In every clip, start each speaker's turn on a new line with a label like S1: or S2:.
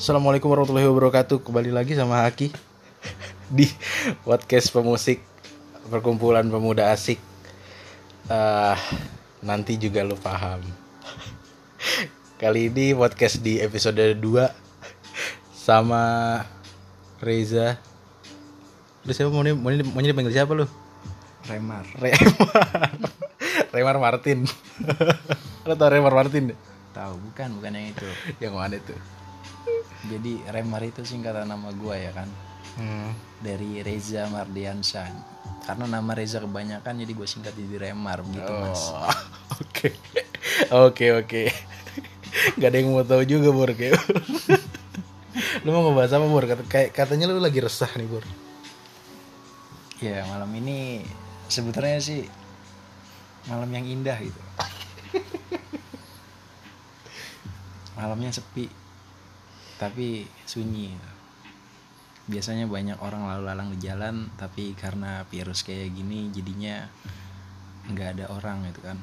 S1: Assalamualaikum warahmatullahi wabarakatuh. Kembali lagi sama Haki di podcast pemusik perkumpulan pemuda asik. Eh, nanti juga lu paham. Kali ini podcast di episode 2 sama Reza. Lu siapa mau mau mau dipanggil siapa lu?
S2: Remar.
S1: Remar. Remar Martin. Lu tau Remar Martin?
S2: Tahu bukan bukan yang itu.
S1: Yang mana itu?
S2: Jadi Remar itu singkatan nama gua ya kan.
S1: Hmm.
S2: Dari Reza Mardiansyah. Karena nama Reza kebanyakan jadi gue singkat jadi Remar mas.
S1: Oh, Oke. Oke, oke. Gak ada yang mau tahu juga, Bor. Kayak. lu mau ngebahas apa, Bor? Kata, kayak katanya lu lagi resah nih, Bor.
S2: Ya malam ini sebetulnya sih malam yang indah gitu. Malamnya sepi tapi sunyi. Biasanya banyak orang lalu lalang di jalan tapi karena virus kayak gini jadinya nggak ada orang gitu kan.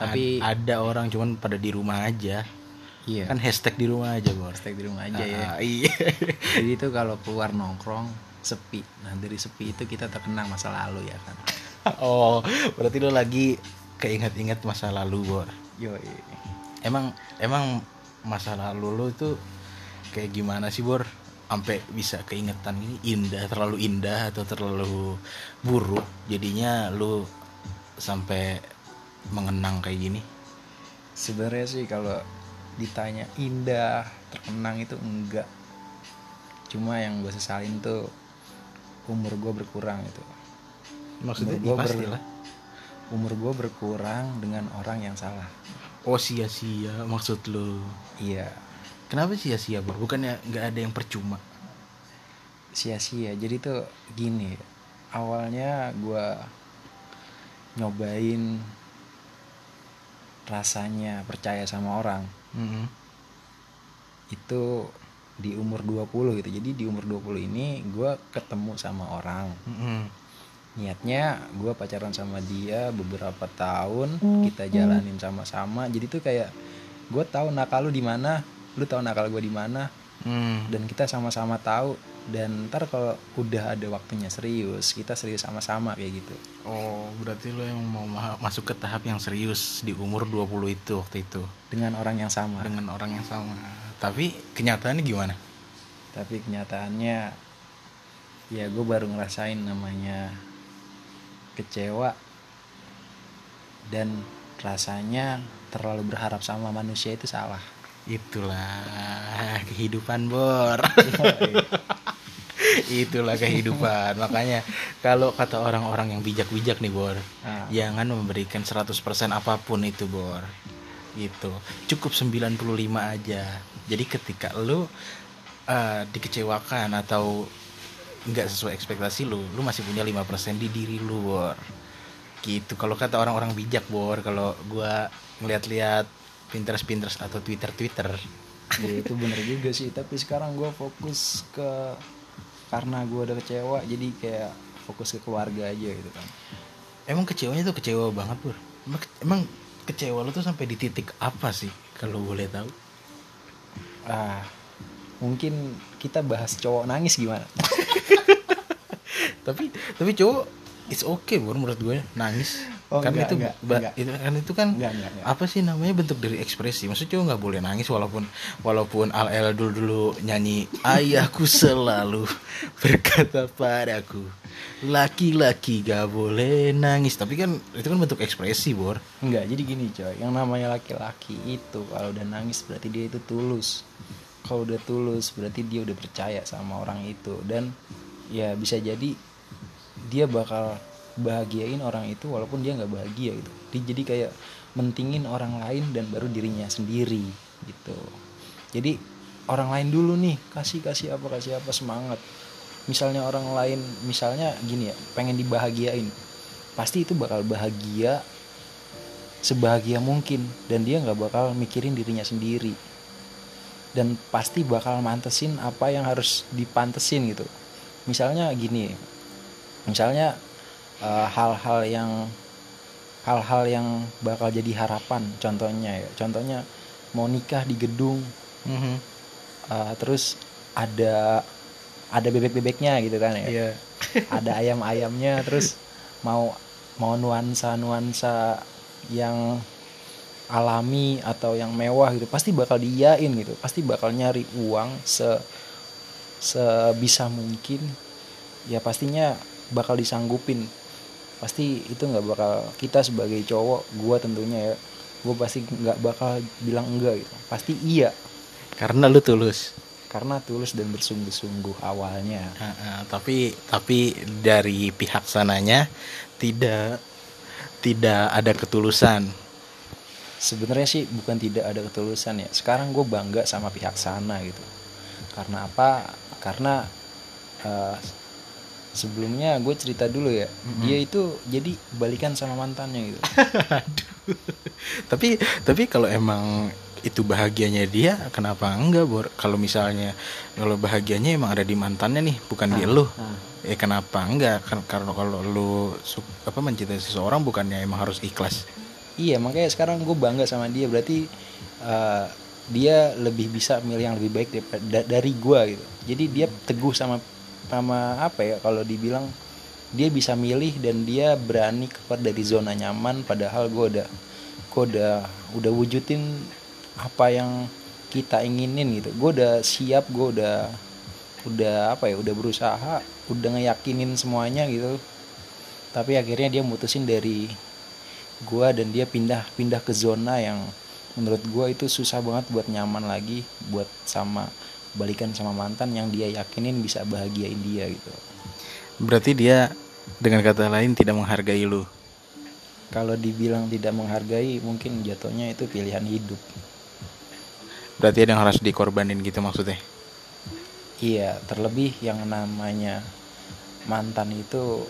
S2: Tapi
S1: Ad- ada orang cuman pada di rumah aja.
S2: iya
S1: Kan hashtag di rumah aja, Bor.
S2: stay di rumah aja ya.
S1: Ah, iya.
S2: Jadi itu kalau keluar nongkrong sepi. Nah dari sepi itu kita terkenang masa lalu ya kan.
S1: oh, berarti lu lagi keinget-inget masa lalu, Bor.
S2: Yo
S1: Emang emang masa lalu lu itu kayak gimana sih, Bor? Sampai bisa keingetan ini indah, terlalu indah atau terlalu buruk. Jadinya lu sampai mengenang kayak gini.
S2: sebenarnya sih kalau ditanya indah terkenang itu enggak. Cuma yang gue sesalin tuh umur gue berkurang itu.
S1: Maksudnya
S2: Umur
S1: ya,
S2: gua ber-
S1: pastilah.
S2: Umur gue berkurang dengan orang yang salah.
S1: Oh sia-sia maksud lu.
S2: Iya
S1: Kenapa sia-sia, Bor? Bukannya nggak ada yang percuma?
S2: sia-sia. Jadi tuh gini. Awalnya gue nyobain rasanya percaya sama orang.
S1: Mm-mm.
S2: itu di umur 20 gitu jadi di umur 20 ini gue ketemu sama orang
S1: Mm-mm.
S2: Niatnya gue pacaran sama dia beberapa tahun kita jalanin sama-sama. Jadi tuh kayak gue tahu nakal lu di mana lu tahu nakal gue di mana.
S1: Mm.
S2: dan kita sama-sama tahu. Dan ntar kalau udah ada waktunya serius kita serius sama-sama kayak gitu.
S1: Oh, berarti lo yang mau ma- masuk ke tahap yang serius di umur 20 itu waktu itu?
S2: Dengan orang yang sama.
S1: Dengan orang yang sama. Tapi kenyataannya gimana?
S2: tapi kenyataannya ya gue baru ngerasain namanya kecewa dan rasanya terlalu berharap sama manusia itu salah
S1: Itulah kehidupan, Bor. Itulah kehidupan. Makanya kalau kata orang-orang yang bijak-bijak nih, Bor,
S2: Nah,
S1: jangan memberikan 100% apa pun itu, Bor. Gitu. Cukup 95 aja. Jadi ketika lu eh, dikecewakan atau nggak sesuai ekspektasi lu, lu masih punya 5% di diri lu, Bor. Gitu. Kalau kata orang-orang bijak, Bor, kalau gua ngeliat-liat Pinterest-Pinterest atau Twitter-Twitter,
S2: ya itu bener juga sih tapi sekarang gue fokus ke karena gue udah kecewa jadi kayak fokus ke keluarga aja gitu kan
S1: Emang kecewanya tuh kecewa banget, Bur. Emang, emang kecewa lu tuh sampai di titik apa sih kalau boleh tahu?
S2: ah mungkin kita bahas cowok nangis gimana
S1: tapi tapi cowok it's okay, Bur, menurut gue nangis.
S2: Oh,
S1: kan
S2: enggak,
S1: itu
S2: enggak,
S1: ba-
S2: enggak.
S1: itu kan itu kan
S2: Enggak, enggak, enggak.
S1: apa sih namanya bentuk dari ekspresi. Maksudnya cowok nggak boleh nangis walaupun walaupun Al El dulu dulu nyanyi ayahku selalu berkata padaku laki-laki gak boleh nangis. Tapi kan itu kan bentuk ekspresi, Bor.
S2: Enggak, jadi gini coy, yang namanya laki-laki itu kalau udah nangis berarti dia itu tulus. Kalau udah tulus berarti dia udah percaya sama orang itu dan ya bisa jadi dia bakal bahagiain orang itu walaupun dia nggak bahagia gitu. Dia jadi kayak mentingin orang lain dan baru dirinya sendiri gitu. Jadi orang lain dulu nih kasih kasih apa kasih apa semangat. Misalnya orang lain misalnya gini ya pengen dibahagiain pasti itu bakal bahagia sebahagia mungkin dan dia nggak bakal mikirin dirinya sendiri dan pasti bakal mantesin apa yang harus dipantesin gitu misalnya gini misalnya eh, hal-hal yang hal-hal yang bakal jadi harapan contohnya ya contohnya mau nikah di gedung
S1: Mhm.
S2: Uh, terus ada ada bebek-bebeknya gitu kan ya
S1: Iya.
S2: ada ayam-ayamnya terus mau mau nuansa-nuansa yang alami atau yang mewah gitu pasti bakal diiyain gitu. Pasti bakal nyari uang se sebisa mungkin. Ya pastinya bakal disanggupin. Pasti itu nggak bakal kita sebagai cowok gua tentunya ya gue pasti nggak bakal bilang enggak gitu. Pasti iya.
S1: Karena lu tulus.
S2: karena tulus dan bersungguh-sungguh awalnya.
S1: Ah, ah, tapi tapi dari pihak sananya tidak tidak ada ketulusan.
S2: Sebenarnya sih bukan tidak ada ketulusan ya. Sekarang gue bangga sama pihak sana gitu. Karena apa? Karena eh, sebelumnya gue cerita dulu ya. Dia itu jadi balikan sama mantannya gitu.
S1: Tapi tapi kalau emang itu bahagianya dia kenapa enggak bor? Kalau misalnya kalau bahagianya emang ada di mantannya nih bukan di lu.
S2: Nah,
S1: eh kenapa enggak? Kan karena kalau lu su- apa mencintai seseorang bukannya emang harus ikhlas
S2: iya makanya sekarang gue bangga sama dia. Berarti eh, dia lebih bisa milih yang lebih baik daripada- da- dari gue gitu. Jadi dia teguh sama sama apa ya kalau dibilang dia bisa milih dan dia berani keluar dari zona nyaman padahal gue udah gue udah udah wujudin apa yang kita inginin gitu. Gue udah siap gue udah udah apa ya udah berusaha udah ngeyakinin semuanya gitu. Tapi akhirnya dia mutusin dari gua dan dia pindah pindah ke zona yang menurut gua itu susah banget buat nyaman lagi buat sama balikan sama mantan yang dia yakinin bisa bahagiain dia gitu.
S1: Berarti dia dengan kata lain tidak menghargai lu?
S2: Kalau dibilang tidak menghargai mungkin jatuhnya itu pilihan hidup.
S1: Berarti ada yang harus dikorbanin gitu maksudnya?
S2: Iya terlebih yang namanya mantan itu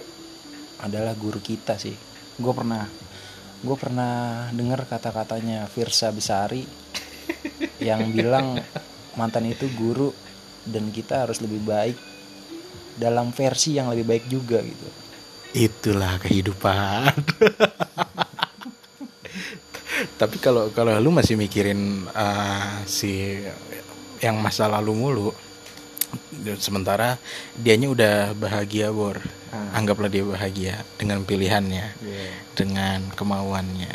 S2: adalah guru kita sih. Gue pernah gue pernah dengar kata-katanya Firsa Besari yang bilang mantan itu guru dan kita harus lebih baik dalam versi yang lebih baik juga gitu.
S1: Itulah kehidupan. Tapi kalau kalau lu masih mikirin uh, si yang masa lalu mulu sementara dianya udah bahagia bor
S2: Ah.
S1: anggaplah dia bahagia dengan pilihannya
S2: Iya.
S1: dengan kemauannya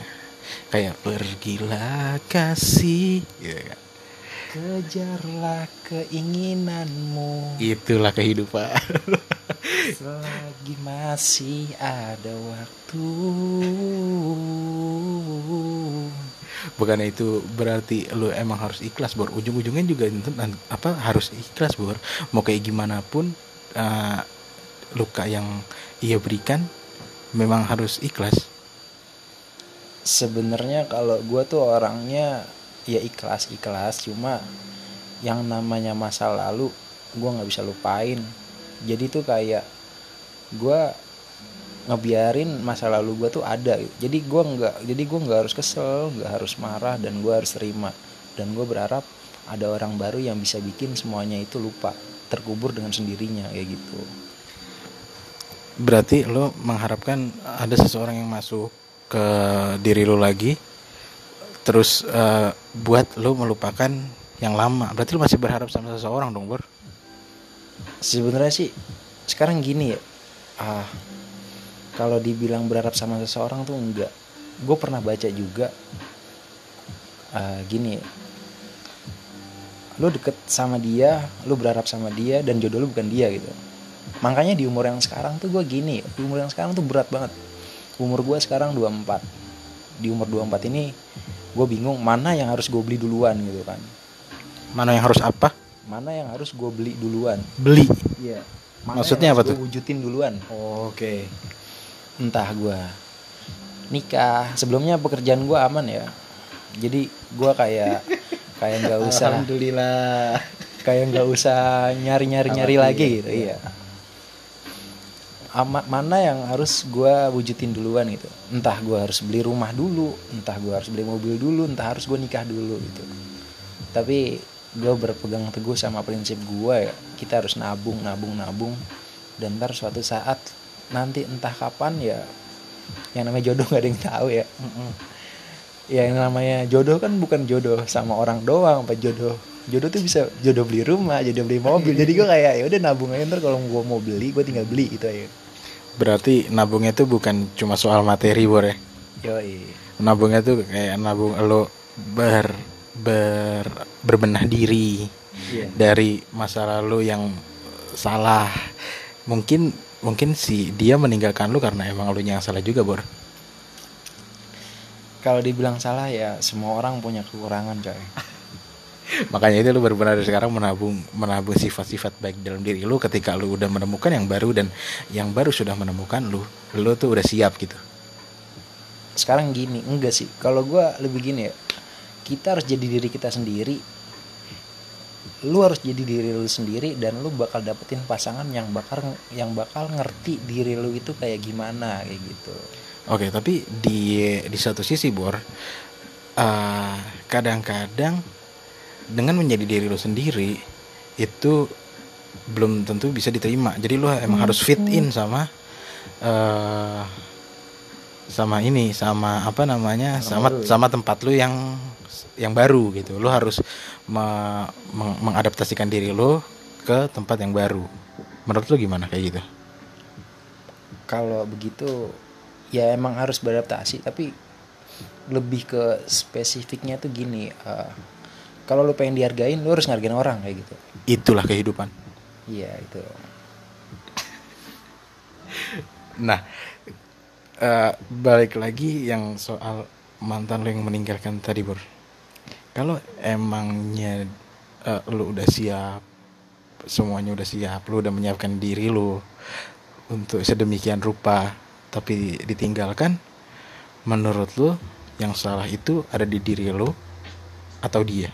S1: kayak pergilah kasih Gitu kan.
S2: kejarlah keinginanmu
S1: itulah kehidupan
S2: selagi masih ada waktu
S1: bukan itu berarti lu emang harus ikhlas bor? Ujung-ujungnya juga apa harus ikhlas bor. Mau kayak gimana pun eh, luka yang ia berikan memang harus ikhlas.
S2: Sebenarnya kalau gue tuh orangnya ya ikhlas ikhlas cuma yang namanya masa lalu gue nggak bisa lupain. Jadi tuh kayak gue ngebiarin masa lalu gue tuh ada gitu. jadi gue nggak jadi gue nggak harus kesel nggak harus marah dan gue harus terima. Dan gue berharap ada orang baru yang bisa bikin semuanya itu lupa terkubur dengan sendirinya kayak gitu.
S1: Berarti lo mengharapkan ada seseorang yang masuk ke diri lo lagi terus eh, buat lo melupakan yang lama. Berarti lo masih berharap sama seseorang dong bor?
S2: Sebenarnya sih sekarang gini ya. Ah kalau dibilang berharap sama seseorang tuh enggak. Gue pernah baca juga ah, gini. Lo deket sama dia lo berharap sama dia dan jodoh lo bukan dia gitu. Makanya di umur yang sekarang tuh gue gini di umur yang sekarang tuh berat banget. Umur gue sekarang 24 di umur 24 ini gue bingung mana yang harus gue beli duluan gitu kan.
S1: Mana yang harus apa?
S2: Mana yang harus gue beli duluan?
S1: Beli?
S2: Iya.
S1: Maksudnya apa tuh?
S2: Wujudin duluan.
S1: oke
S2: Entah gue nikah. Sebelumnya pekerjaan gue aman ya. Jadi gue kayak kayak nggak usah
S1: alhamdulillah
S2: kayak nggak usah nyari nyari nyari lagi gitu.
S1: iya.
S2: Iya. Ama, mana yang harus gue wujudin duluan gitu. Entah gue harus beli rumah dulu, entah gue harus beli mobil dulu, entah harus gue nikah dulu gitu. Tapi gue berpegang teguh sama prinsip gue ya kita harus nabung nabung nabung dan ntar suatu saat nanti entah kapan ya yang namanya jodoh gak ada yang tahu ya ya yang namanya jodoh kan bukan jodoh sama orang doang apa jodoh jodoh tuh bisa jodoh beli rumah jodoh beli mobil jadi gue kayak ya udah nabung aja ntar kalau gue mau beli gue tinggal beli gitu aja
S1: Berarti nabungnya itu bukan cuma soal materi, Bor ya.
S2: yoi
S1: Nabungnya tuh kayak nabung lo ber ber berbenah diri
S2: Iya.
S1: dari masa lalu yang salah. Mungkin mungkin si dia meninggalkan lu karena emang lu yang salah juga, Bor.
S2: kalau dibilang salah ya semua orang punya kekurangan coy
S1: Makanya itu lu benar-benar dari sekarang menabung menabung sifat-sifat baik dalam diri lu ketika lu udah menemukan yang baru dan yang baru sudah menemukan lu, lu tuh udah siap gitu.
S2: sekarang gini enggak sih kalau gue lebih gini ya kita harus jadi diri kita sendiri lu harus jadi diri lu sendiri dan lu bakal dapetin pasangan yang bakal yang bakal ngerti diri lu itu kayak gimana kayak gitu.
S1: Oke, tapi di di satu sisi Bor, eh, kadang-kadang dengan menjadi diri lu sendiri itu belum tentu bisa diterima. Jadi lu emang harus fit in sama eh sama ini, sama apa namanya, sama sama tempat lu yang yang baru gitu. Lu harus me- meng- mengadaptasikan diri lu ke tempat yang baru. Menurut lu gimana kayak gitu?
S2: kalau begitu ya emang harus beradaptasi tapi lebih ke spesifiknya tuh gini eh, kalau lu pengen dihargain lu harus ngargain orang kayak gitu
S1: Itulah kehidupan.
S2: iya itu
S1: Nah, eh, balik lagi yang soal mantan lo yang meninggalkan tadi, Bor. Kalau emangnya eh, lu udah siap, semuanya udah siap, lu udah menyiapkan diri lu untuk sedemikian rupa, tapi ditinggalkan, menurut lu yang salah itu ada di diri lu atau dia?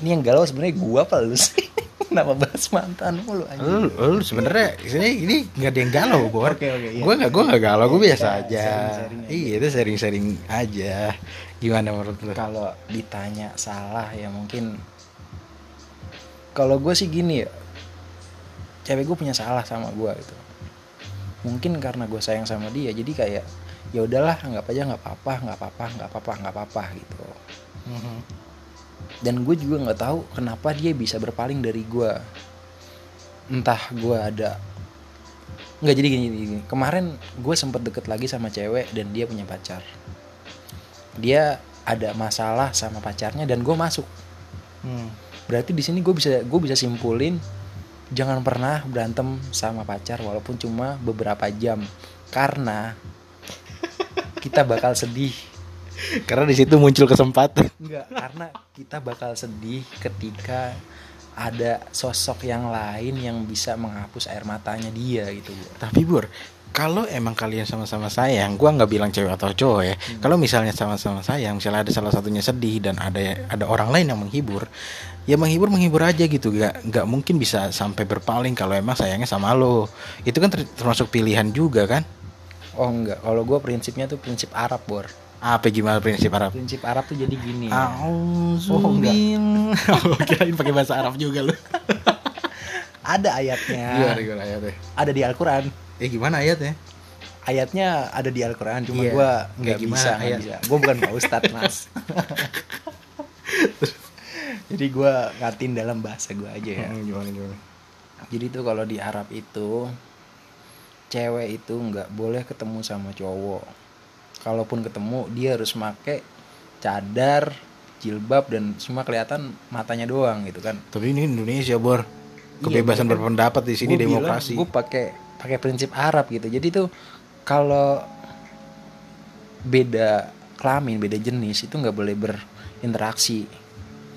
S2: ini yang galau sebenarnya gua apa lu sih kenapa bahas mantan mulu anjing
S1: Lu, lu sebenarnya ini ini nggak ada yang galau, Bor.
S2: Oke, oke, iya.
S1: Gue nggak gue nggak galau, gue biasa aja.
S2: aja.
S1: Iya, itu sharing-sharing aja. Gimana menurut lu?
S2: kalau ditanya salah ya mungkin kalau gue sih gini ya cewek gue punya salah sama gue gitu mungkin karena gue sayang sama dia jadi kayak ya udahlah aja nggak apa-apa nggak apa-apa nggak apa-apa nggak apa-apa gitu
S1: Mhm.
S2: Dan gue juga nggak tahu kenapa dia bisa berpaling dari gue entah gue ada nggak jadi gini, gini, gini. kemarin gue sempet deket lagi sama cewek dan dia punya pacar. Dia ada masalah sama pacarnya dan gue masuk.
S1: Hmm.
S2: berarti di sini gue bisa gue bisa simpulin jangan pernah berantem sama pacar walaupun cuma beberapa jam. Karena kita bakal sedih
S1: Karena di situ muncul kesempatan.
S2: Enggak, karena kita bakal sedih ketika ada sosok yang lain yang bisa menghapus air matanya dia gitu.
S1: Tapi Bur, kalau emang kalian sama-sama sayang, gua nggak bilang cewek atau cowok ya. Kalau misalnya sama-sama sayang, misalnya ada salah satunya sedih dan ada ada orang lain yang menghibur, ya menghibur menghibur aja gitu. Gak nggak mungkin bisa sampai berpaling kalau emang sayangnya sama lo. Itu kan ter- termasuk pilihan juga kan?
S2: Oh enggak, kalau gue prinsipnya tuh prinsip Arab Bor.
S1: Apa gimana prinsip Arab?
S2: Prinsip Arab tuh jadi gini. Ya. Oh, enggak.
S1: Oh, kirain pakai bahasa Arab juga lu.
S2: Ada ayatnya.
S1: Gimana gimana ayatnya?
S2: Ada di Al-Quran.
S1: Eh gimana ayatnya?
S2: Ayatnya ada di Al-Quran, cuma gue
S1: Kayak
S2: nggak bisa,
S1: ayat?
S2: bisa. Gue bukan Pak Ustadz mas. jadi gue ngatin dalam bahasa gue aja ya.
S1: Hmm, gimana gimana?
S2: Jadi tuh kalau di Arab itu cewek itu nggak boleh ketemu sama cowok. Kalaupun ketemu dia harus make cadar, jilbab dan semua kelihatan matanya doang gitu kan.
S1: Tapi ini Indonesia, Bor. Kebebasan
S2: makanya
S1: berpendapat di sini demokrasi.
S2: Gue pakai pakai prinsip Arab gitu. Jadi tuh kalau beda kelamin, beda jenis itu nggak boleh berinteraksi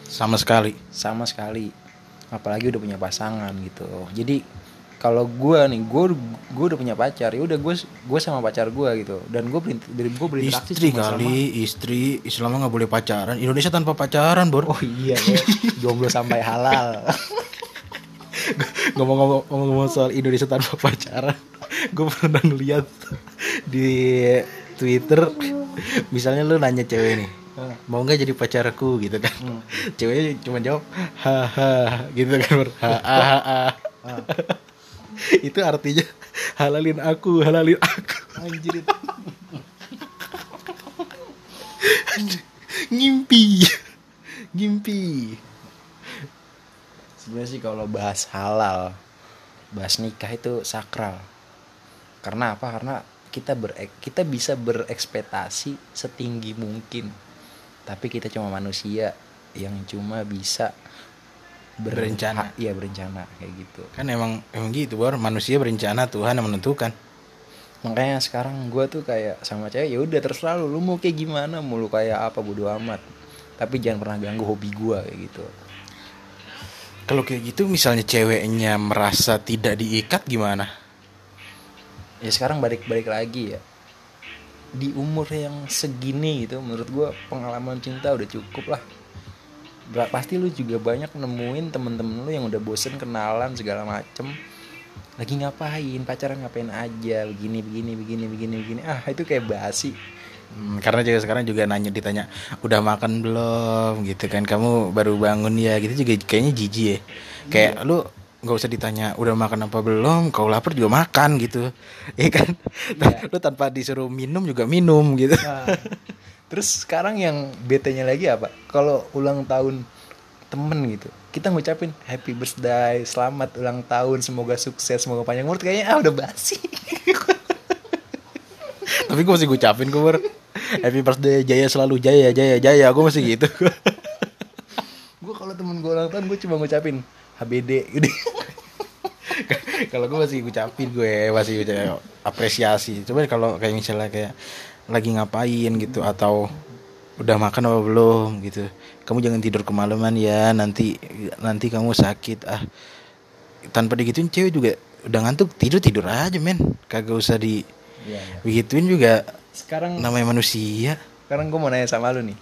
S1: Sama sekali.
S2: sama sekali apalagi udah punya pasangan gitu jadi kalau gue nih gue gue udah punya pacar ya udah gue gue sama pacar gue gitu dan gue dari gue berinteraksi
S1: Istri
S2: sama-
S1: kali, istri Islam nggak boleh pacaran. Indonesia tanpa pacaran, Bor.
S2: oh iya ya. jomblo sampai halal
S1: Ngomong-ngomong ngomong soal Indonesia tanpa pacaran, gue pernah ngeliat di Twitter, misalnya lu nanya cewek nih, mau nggak jadi pacarku gitu kan? Ceweknya cuma jawab, haha, gitu kan, Bor. ha ha ha, ha. Itu artinya halalin aku, halalin aku.
S2: anjir.
S1: Ngimpi. Ngimpi.
S2: Sebenarnya sih kalau bahas halal bahas nikah itu sakral. Karena apa? Karena kita ber kita bisa berekspektasi setinggi mungkin. Tapi kita cuma manusia yang cuma bisa
S1: Berencana.
S2: iya berencana kayak gitu.
S1: Kan emang emang gitu bor. Manusia berencana Tuhan yang menentukan.
S2: Makanya sekarang gua tuh kayak sama cewek ya udah terserah lu. Lu mau kayak gimana? Mau lu kayak apa? Bodo amat. Tapi jangan pernah ganggu hobi gua kayak gitu.
S1: Kalau kayak gitu misalnya ceweknya merasa tidak diikat gimana?
S2: Ya sekarang balik-balik lagi ya. Di umur yang segini gitu menurut gua pengalaman cinta udah cukup lah pasti lu juga banyak nemuin temen-temen lu yang udah bosen kenalan segala macem. Lagi ngapain? Pacaran ngapain aja? Begini begini begini begini begini. Ah itu kayak basi.
S1: Hmm, karena juga sekarang juga nanya ditanya udah makan belum? Gitu kan. Kamu baru bangun ya? Gitu juga kayaknya jijik ya. Kayak lu nggak usah ditanya udah makan apa belum? Kau lapar juga makan gitu. Ya kan? Lu tanpa disuruh minum juga minum gitu.
S2: Nah, terus sekarang yang BT-nya lagi apa? Kalau ulang tahun temen gitu, kita ngucapin happy birthday, selamat ulang tahun, semoga sukses, semoga panjang umur. Kayaknya ah udah basi.
S1: tapi gue masih ngucapin gue Bor. happy birthday jaya selalu jaya jaya jaya gue masih gitu
S2: gue kalau temen gue ulang tahun gue cuma ngucapin HBD gitu.
S1: kalau gue masih ngucapin gue masih ngucapin apresiasi coba kalau kayak misalnya kayak lagi ngapain gitu atau udah makan apa belum gitu kamu jangan tidur kemalaman ya nanti nanti kamu sakit ah tanpa digituin cewek juga udah ngantuk tidur tidur aja men kagak usah di
S2: Iya, iya.
S1: begituin juga
S2: Sekarang
S1: namanya manusia
S2: sekarang gue mau nanya sama lu nih.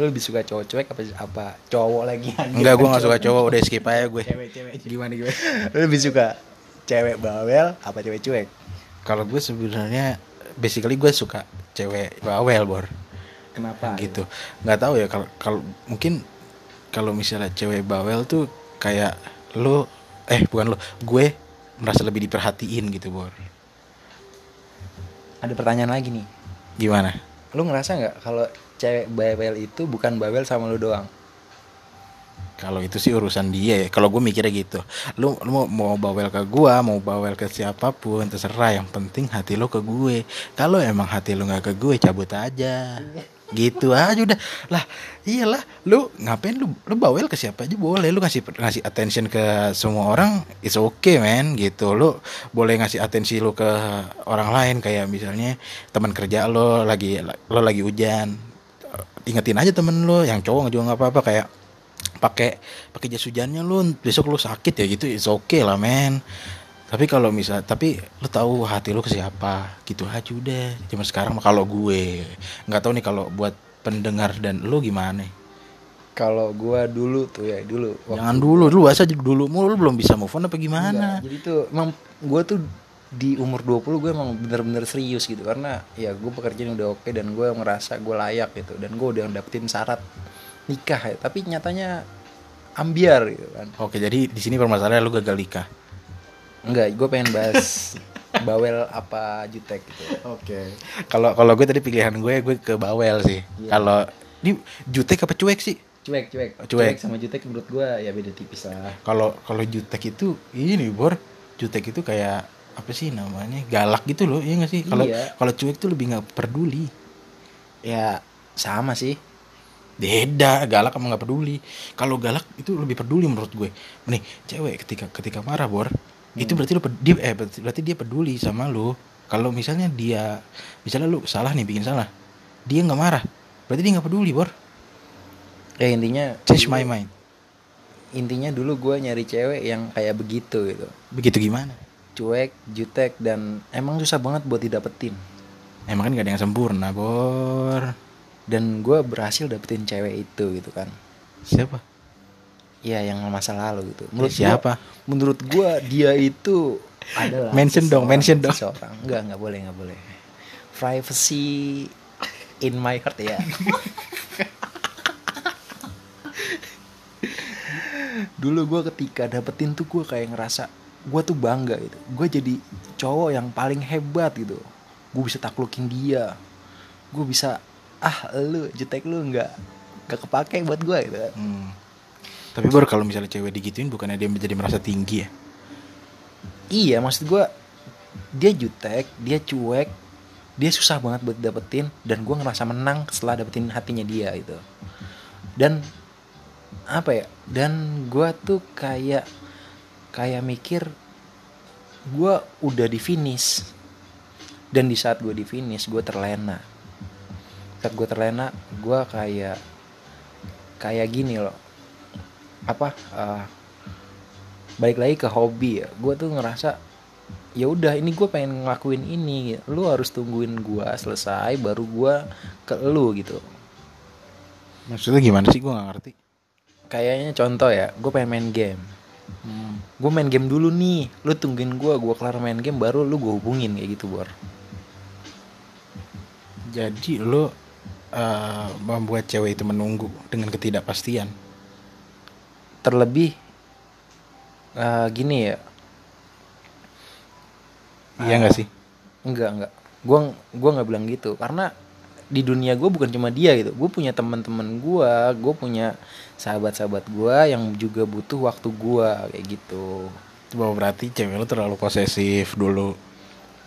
S2: Lu lebih suka cowok cuek apa apa cowok lagi?
S1: enggak gue nggak suka cowok udah skip aja gue
S2: Cewek, cewek.
S1: gimana gimana
S2: Lu lebih suka cewek bawel apa cewek cuek?
S1: kalau gue sebenarnya basically gue suka cewek bawel bor.
S2: Kenapa?
S1: gitu. Nggak tahu ya kalau kalau mungkin kalau misalnya cewek bawel tuh kayak lo eh bukan lo gue merasa lebih diperhatiin gitu bor.
S2: Ada pertanyaan lagi nih.
S1: gimana?
S2: Lu ngerasa nggak kalau cewek bawel itu bukan bawel sama lu doang
S1: kalau itu sih urusan dia ya. Kalau gue mikirnya gitu. Lu, lu mau, mau bawel ke gue mau bawel ke siapa pun terserah. Yang penting hati lo ke gue. Kalau emang hati lo nggak ke gue cabut aja. Gitu aja udah. Lah iyalah. Lu ngapain lu lu bawel ke siapa aja boleh. Lu ngasih ngasih attention ke semua orang it's okay man. Gitu. Lu boleh ngasih atensi lu ke orang lain. Kayak misalnya teman kerja lo lagi lo lagi hujan. Ingetin aja temen lo. Yang cowok juga nggak apa-apa. Kayak pakai pakai jas hujannya lu besok lu sakit ya? Gitu it's okay lah men tapi kalau misal tapi lu tahu hati lu ke siapa? Gitu aja udah. Cuma sekarang kalau gue nggak tahu nih kalau buat pendengar dan lu gimana
S2: kalau gua dulu tuh ya dulu. Waktu-
S1: jangan dulu lu bahasa dulu mulu lu belum bisa move on apa gimana?
S2: Enggak, jadi tuh emang gua tuh di umur 20 gue emang bener-bener serius gitu. Karena ya gue pekerjaan udah oke dan gue ngerasa gue layak gitu. Dan gue udah dapetin syarat nikah ya tapi nyatanya ambiar gitu kan.
S1: Oke jadi di sini permasalahan lu gagal nikah?
S2: Enggak gue pengen bahas bawel apa jutek gitu.
S1: Oke. Kalau kalau gue tadi pilihan gue gue ke bawel sih.
S2: Iya.
S1: kalau ini jutek apa cuek sih?
S2: Cuek cuek.
S1: Cuek.
S2: sama jutek menurut gue ya beda tipis lah.
S1: Kalau kalau jutek itu ini bor jutek itu kayak apa sih namanya galak gitu loh iya gak sih? Kalau
S2: Iya.
S1: kalau cuek tuh lebih nggak peduli.
S2: Ya sama sih
S1: beda galak sama nggak peduli. Kalau galak itu lebih peduli menurut gue. Nih cewek ketika ketika marah bor itu berarti lu dia eh berarti, dia peduli sama lu. Kalau misalnya dia misalnya lu salah nih bikin salah dia nggak marah berarti dia nggak peduli bor.
S2: Ya intinya
S1: change my mind.
S2: intinya dulu gue nyari cewek yang kayak begitu gitu.
S1: Begitu gimana?
S2: Cuek jutek dan emang susah banget buat didapetin.
S1: Emang kan gak ada yang sempurna bor
S2: dan gue berhasil dapetin cewek itu gitu kan.
S1: Siapa?
S2: Ya yang masa lalu gitu.
S1: Menurut
S2: gua-
S1: siapa?
S2: menurut gue dia itu adalah
S1: Mention dong, mention dong.
S2: seseorang. Enggak enggak boleh enggak boleh. Privacy in my heart ya. Dulu gue ketika dapetin tuh gue kayak ngerasa gue tuh bangga gitu. Gue jadi cowok yang paling hebat gitu. Gue bisa taklukin dia. Gue bisa ah lu jutek lu nggak gak kepake buat gue gitu
S1: Hmm. Tapi baru kalau misalnya cewek digituin bukannya dia menjadi merasa tinggi ya?
S2: iya maksud gue dia jutek dia cuek dia susah banget buat dapetin dan gue ngerasa menang setelah dapetin hatinya dia itu dan apa ya dan gue tuh kayak kayak mikir gue udah di finish dan di saat gue di finish gue terlena saat gue terlena gue kayak kayak gini loh. Apa eh, balik lagi ke hobi ya. Gue tuh ngerasa ya udah ini gue pengen ngelakuin ini lu harus tungguin gue selesai baru gue ke lu gitu.
S1: Maksudnya gimana sih? Gue gak ngerti?
S2: kayaknya contoh ya gue pengen main game.
S1: Hmm.
S2: gue main game dulu nih. Lu tungguin gue gue kelar main game baru lu gue hubungin kayak gitu bor.
S1: Jadi lo eh, membuat cewek itu menunggu dengan ketidakpastian.
S2: terlebih eh, gini ya
S1: Iya gak sih?
S2: enggak enggak gue gua nggak bilang gitu karena di dunia gue bukan cuma dia gitu gue punya teman-teman gue gue punya sahabat-sahabat gue yang juga butuh waktu gue kayak gitu
S1: Bahwa berarti cewek lo terlalu posesif dulu.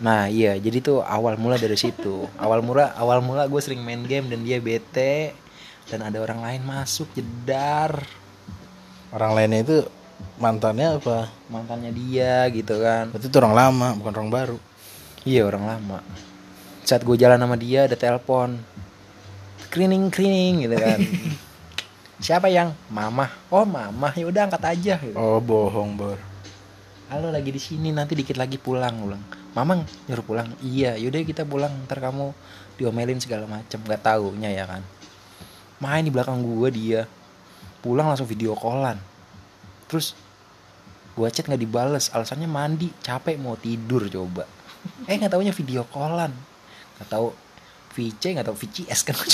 S2: Nah iya jadi tuh awal mula dari situ. Awal mula awal mula gue sering main game dan dia bete. Dan ada orang lain masuk jedar.
S1: Orang lainnya itu mantannya apa?
S2: mantannya dia gitu kan.
S1: Berarti itu orang lama, bukan orang baru.
S2: iya orang lama. Saat gue jalan sama dia ada telepon. Cleaning cleaning gitu kan. Siapa yang? Mama oh mama ya udah angkat aja gitu.
S1: Oh bohong bor.
S2: halo lagi di sini. Nanti dikit lagi pulang ulang mamang nyuruh pulang. Iya yaudah kita pulang ntar kamu diomelin segala macem. Nggak taunya ya kan. Main di belakang gue dia. Pulang langsung video callan. Terus gue chat nggak dibales. Alasannya mandi capek mau tidur coba. Eh nggak taunya video callan. Nggak tahu VC nggak tahu VCS kan.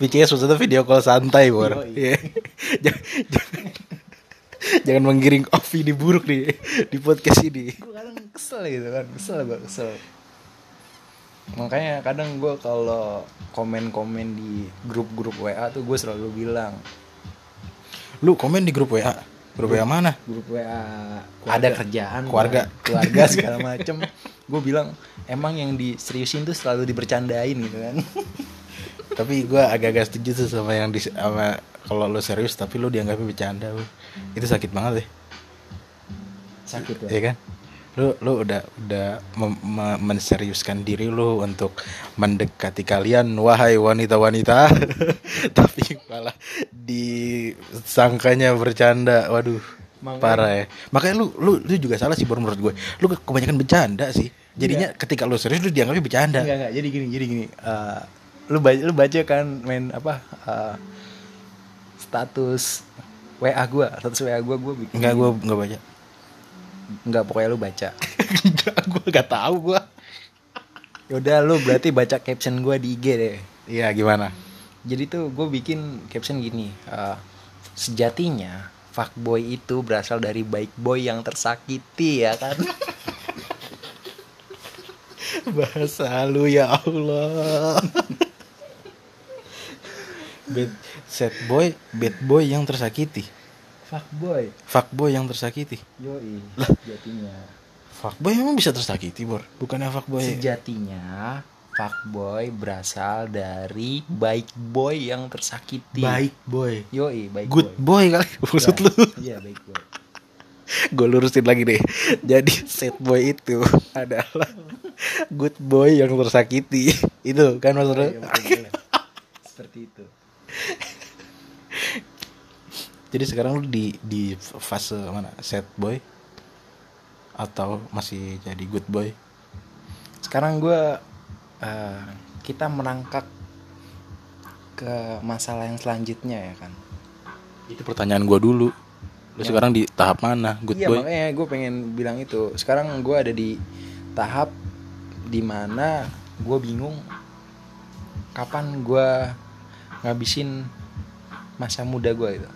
S1: BCS maksudnya video call santai bor. Jangan, menggiring opini buruk nih di podcast ini.
S2: gue kadang kesel gitu kan kesel gue kesel makanya kadang gue kalau komen-komen di grup-grup WA tuh gue selalu bilang
S1: Lu komen di grup WA. Grup WA mana?
S2: grup WA
S1: Keluarga.
S2: ada kerjaan
S1: Keluarga.
S2: keluarga segala macem gue bilang emang yang diseriusin tuh selalu dibercandain gitu kan
S1: Tapi gue agak-agak setuju tuh sama yang di sama kalau lu serius tapi lu dianggapnya bercanda. Bor. Itu sakit banget deh.
S2: sakit ya
S1: Iya kan? Lu lu udah udah menseriuskan diri lu untuk mendekati kalian wahai wanita-wanita. Tapi malah disangkanya bercanda. Waduh.
S2: Makanya-
S1: Parah ya. Makanya lu lu lu juga salah sih baru menurut gue. Lu kebanyakan bercanda sih. Jadinya ketika lu serius lu dianggapnya bercanda.
S2: enggak enggak jadi gini jadi gini Eh, lu baca lu baca kan main apa eh, status WA gue status WA gue gue bikin
S1: Enggak gue enggak baca.
S2: enggak pokoknya lu baca
S1: Enggak gue enggak tahu gue.
S2: Yaudah lu berarti baca caption gue di IG deh
S1: Iya gimana?
S2: Jadi tuh gue bikin caption gini eh, Sejatinya fuckboy itu berasal dari baik boy yang tersakiti ya kan
S1: Bahasa lu ya Allah. bad sad boy, bad boy yang tersakiti.
S2: Fuckboy
S1: Fuckboy yang tersakiti.
S2: Yoi Sejatinya
S1: Fuckboy emang bisa tersakiti, Bor? Bukannya fuckboy.
S2: Sejatinya fuckboy berasal dari baik boy yang tersakiti
S1: Baik boy.
S2: Yoi baik
S1: Good
S2: boy
S1: boy kali maksud
S2: Ya,
S1: lu.
S2: Iya baik boy
S1: Gue lurusin lagi deh. Jadi sad boy itu adalah good boy yang tersakiti. Itu kan maksud lu?
S2: Iya, betul. Seperti itu
S1: Jadi sekarang lu di di fase mana? Sad boy atau masih jadi good boy?
S2: sekarang gue eh, kita merangkak ke masalah yang selanjutnya ya kan
S1: Itu pertanyaan gua dulu. Lu sekarang di tahap mana? Good
S2: iya
S1: boy?
S2: makanya gue pengen bilang itu sekarang gue ada di tahap di mana gue bingung kapan gue ngabisin masa muda gue itu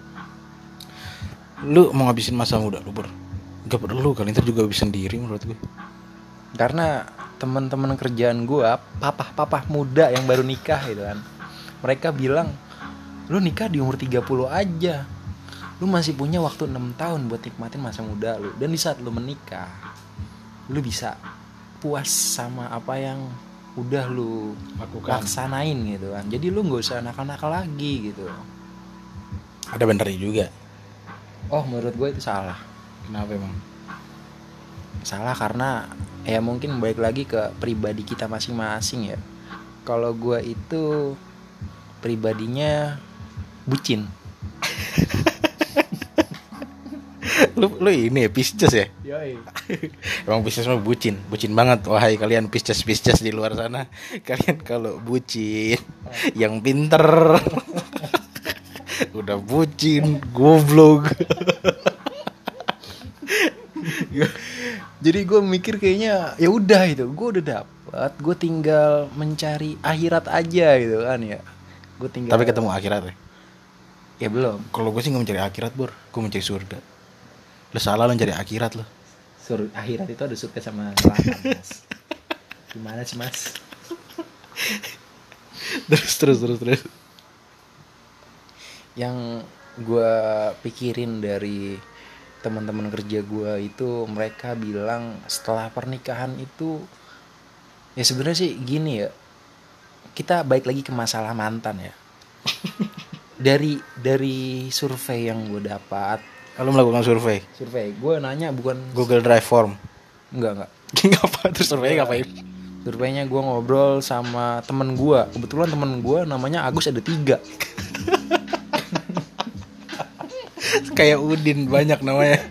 S1: Lu mau ngabisin masa muda lu, Bor? Gak perlu kali ntar juga bisa sendiri menurut gue.
S2: karena teman-teman kerjaan gue papah-papah muda yang baru nikah gitu kan mereka bilang lu nikah di umur 30 aja lu masih punya waktu 6 tahun buat nikmatin masa muda lu dan di saat lu menikah lu bisa puas sama apa yang udah lu
S1: Lakukan.
S2: laksanain gitu kan jadi lu nggak usah nakal-nakal lagi gitu
S1: Ada benernya juga.
S2: oh menurut gue itu salah
S1: Kenapa emang?
S2: salah karena ya mungkin baik lagi ke pribadi kita masing-masing ya kalau gue itu pribadinya bucin
S1: lu lu ini ya Pisces ya?
S2: Yoi.
S1: Emang Pisces mah bucin, bucin banget. Wahai kalian Pisces Pisces di luar sana, kalian kalau bucin, yang pinter, udah bucin, goblok.
S2: jadi gue mikir kayaknya ya udah itu gue udah dapet gue tinggal mencari akhirat aja gitu kan ya gue tinggal
S1: Tapi ketemu akhirat ya.
S2: ya belum
S1: Kalau gue sih nggak mencari akhirat, bor. Gue mencari surga. Lo salah lo mencari akhirat lo.
S2: Sur akhirat itu ada surga sama neraka mas gimana sih mas
S1: terus terus terus terus.
S2: yang gue pikirin dari teman-teman kerja gue itu mereka bilang setelah pernikahan itu ya sebenarnya sih gini ya kita baik lagi ke masalah mantan ya dari dari survei yang gue dapat
S1: Kalau melakukan survei,
S2: survei gue nanya bukan
S1: Google Drive form.
S2: enggak enggak
S1: Ngapa terus survei ngapain?
S2: surveinya gue ngobrol sama temen gue kebetulan temen gue namanya Agus ada tiga
S1: Kayak Udin banyak namanya.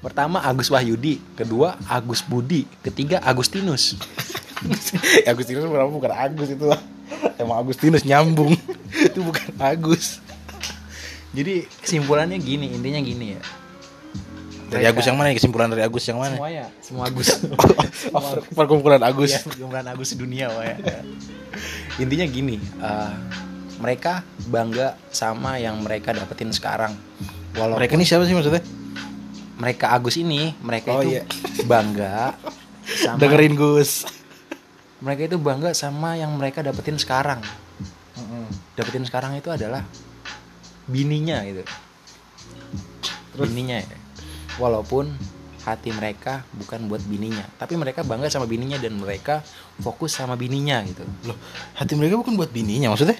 S2: pertama Agus Wahyudi kedua Agus Budi ketiga Agustinus
S1: Agustinus berapa bukan Agus itu lah. Emang Agustinus nyambung. itu bukan Agus.
S2: Jadi kesimpulannya gini, intinya gini ya.
S1: Dari Agus yang mana? ya? Kesimpulan dari Agus yang mana?
S2: Semuanya, semua Agus.
S1: Oh, perkumpulan Agus.
S2: Iya, perkumpulan Agus dunia Wak, ya. Intinya gini, eh, mereka bangga sama yang mereka dapetin sekarang. Walaupun
S1: Mereka ini siapa sih maksudnya?
S2: mereka Agus ini, mereka
S1: Oh,
S2: itu
S1: iya.
S2: bangga sama
S1: Dengerin Gus.
S2: mereka itu bangga sama yang mereka dapetin sekarang. Dapetin sekarang itu adalah bininya gitu. Bininya ya. Walaupun hati mereka bukan buat bininya, tapi mereka bangga sama bininya dan mereka fokus sama bininya gitu.
S1: Loh, hati mereka bukan buat bininya maksudnya?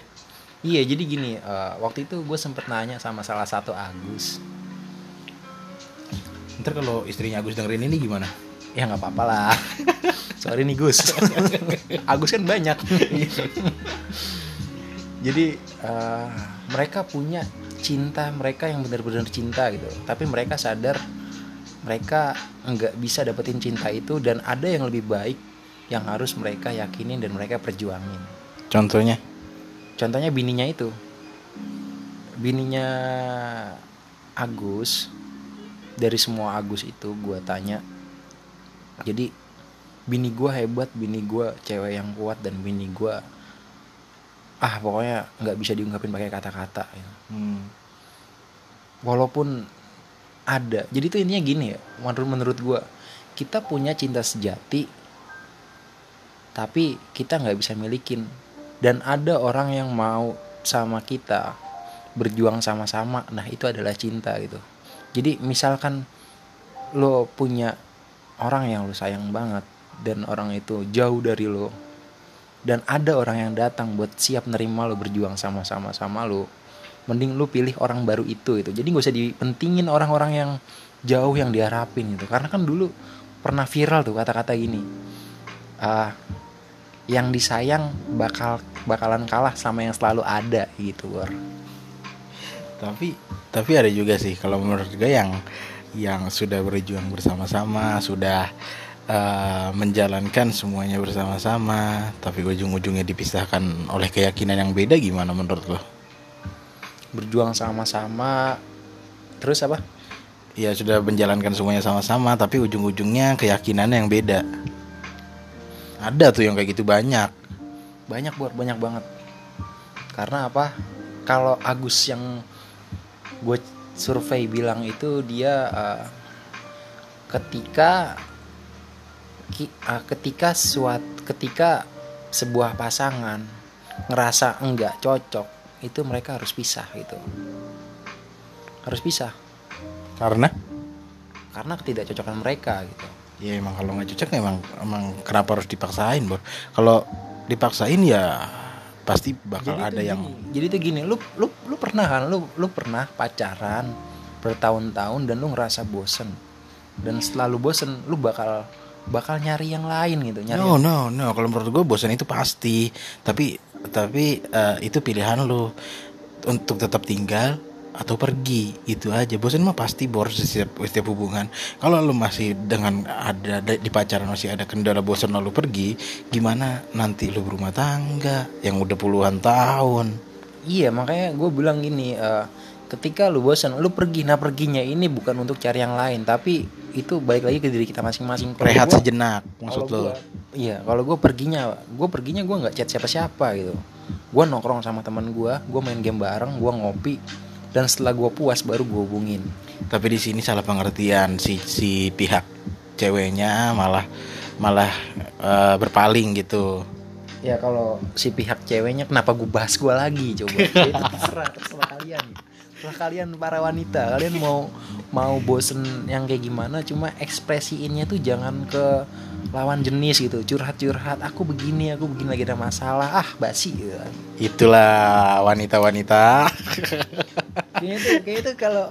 S2: Iya, jadi gini, eh, waktu itu gue sempet nanya sama salah satu Agus.
S1: Ntar kalau istrinya Agus dengerin ini gimana?
S2: Ya nggak apa-apa lah. Sorry nih Gus. Agus kan banyak. jadi eh, mereka punya cinta mereka yang benar-benar cinta gitu. Tapi mereka sadar mereka nggak bisa dapetin cinta itu dan ada yang lebih baik yang harus mereka yakinin dan mereka perjuangin.
S1: Contohnya?
S2: Contohnya bininya itu. Bininya Agus dari semua Agus itu gue tanya. Jadi bini gue hebat, bini gue cewek yang kuat dan bini gue ah pokoknya nggak bisa diungkapin pakai kata-kata. ya.
S1: Hmm.
S2: Walaupun ada, jadi itu intinya gini ya. Menurut menurut gue kita punya cinta sejati, tapi kita nggak bisa milikin. Dan ada orang yang mau sama kita berjuang sama-sama, nah itu adalah cinta gitu. Jadi misalkan lo punya orang yang lo sayang banget dan orang itu jauh dari lo dan ada orang yang datang buat siap nerima lo berjuang sama-sama sama lo mending lu pilih orang baru itu itu jadi gak usah dipentingin orang-orang yang jauh yang diharapin gitu karena kan dulu pernah viral tuh kata-kata gini ah yang disayang bakal bakalan kalah sama yang selalu ada gitu Bor.
S1: Tapi tapi ada juga sih kalau menurut gue yang yang sudah berjuang bersama-sama, sudah eh, menjalankan semuanya bersama-sama, tapi ujung-ujungnya dipisahkan oleh keyakinan yang beda gimana menurut lo?
S2: berjuang sama-sama terus apa
S1: Ya sudah menjalankan semuanya sama-sama, tapi ujung-ujungnya keyakinannya yang beda. Ada tuh yang kayak gitu banyak.
S2: banyak buat banyak banget karena apa kalau Agus yang gue survei bilang itu dia uh, ketika uh, ketika suat ketika sebuah pasangan ngerasa enggak cocok itu mereka harus pisah gitu. Harus pisah.
S1: Karena?
S2: Karena ketidakcocokan mereka gitu.
S1: Ya emang kalau nggak cocok emang emang kenapa harus dipaksain bor kalau dipaksain ya pasti bakal
S2: Jadi
S1: ada yang
S2: gini, jadi tuh gini lu lu lu pernah kan lu lu pernah pacaran bertahun-tahun dan lu ngerasa bosen. Dan setelah lu bosen lu bakal bakal nyari yang lain gitu nyari
S1: no no no. Kalau menurut gue bosan itu pasti. Tapi tapi eh, itu pilihan lu. Untuk tetap tinggal atau pergi itu aja. Bosan mah pasti bor setiap setiap hubungan. Kalau lu masih dengan ada di pacaran masih ada kendala bosan lalu pergi gimana nanti lu berumah tangga yang udah puluhan tahun?
S2: Iya makanya gue bilang gini eh, ketika lu bosan lu pergi. Nah perginya ini bukan untuk cari yang lain. Tapi itu balik lagi ke diri kita masing-masing.
S1: Rehat
S2: gua-
S1: sejenak maksud
S2: gua- iya kalau gue perginya gue perginya gue nggak chat siapa-siapa gitu. Gue nongkrong sama teman gue gue main game bareng gue ngopi dan setelah gue puas baru gue hubungin.
S1: Tapi di sini salah pengertian si si pihak ceweknya malah malah eh, berpaling gitu.
S2: Ya kalau si pihak ceweknya kenapa gue bahas gue lagi coba? Itu terserah terserah kalian terserah kalian para wanita kalian mau mau bosen yang kayak gimana? Cuma ekspresiinnya tuh jangan ke lawan jenis gitu. Curhat curhat aku begini aku begini lagi ada masalah. Ah basi gitu
S1: itulah wanita-wanita.
S2: Kayaknya tuh kayaknya tuh kalau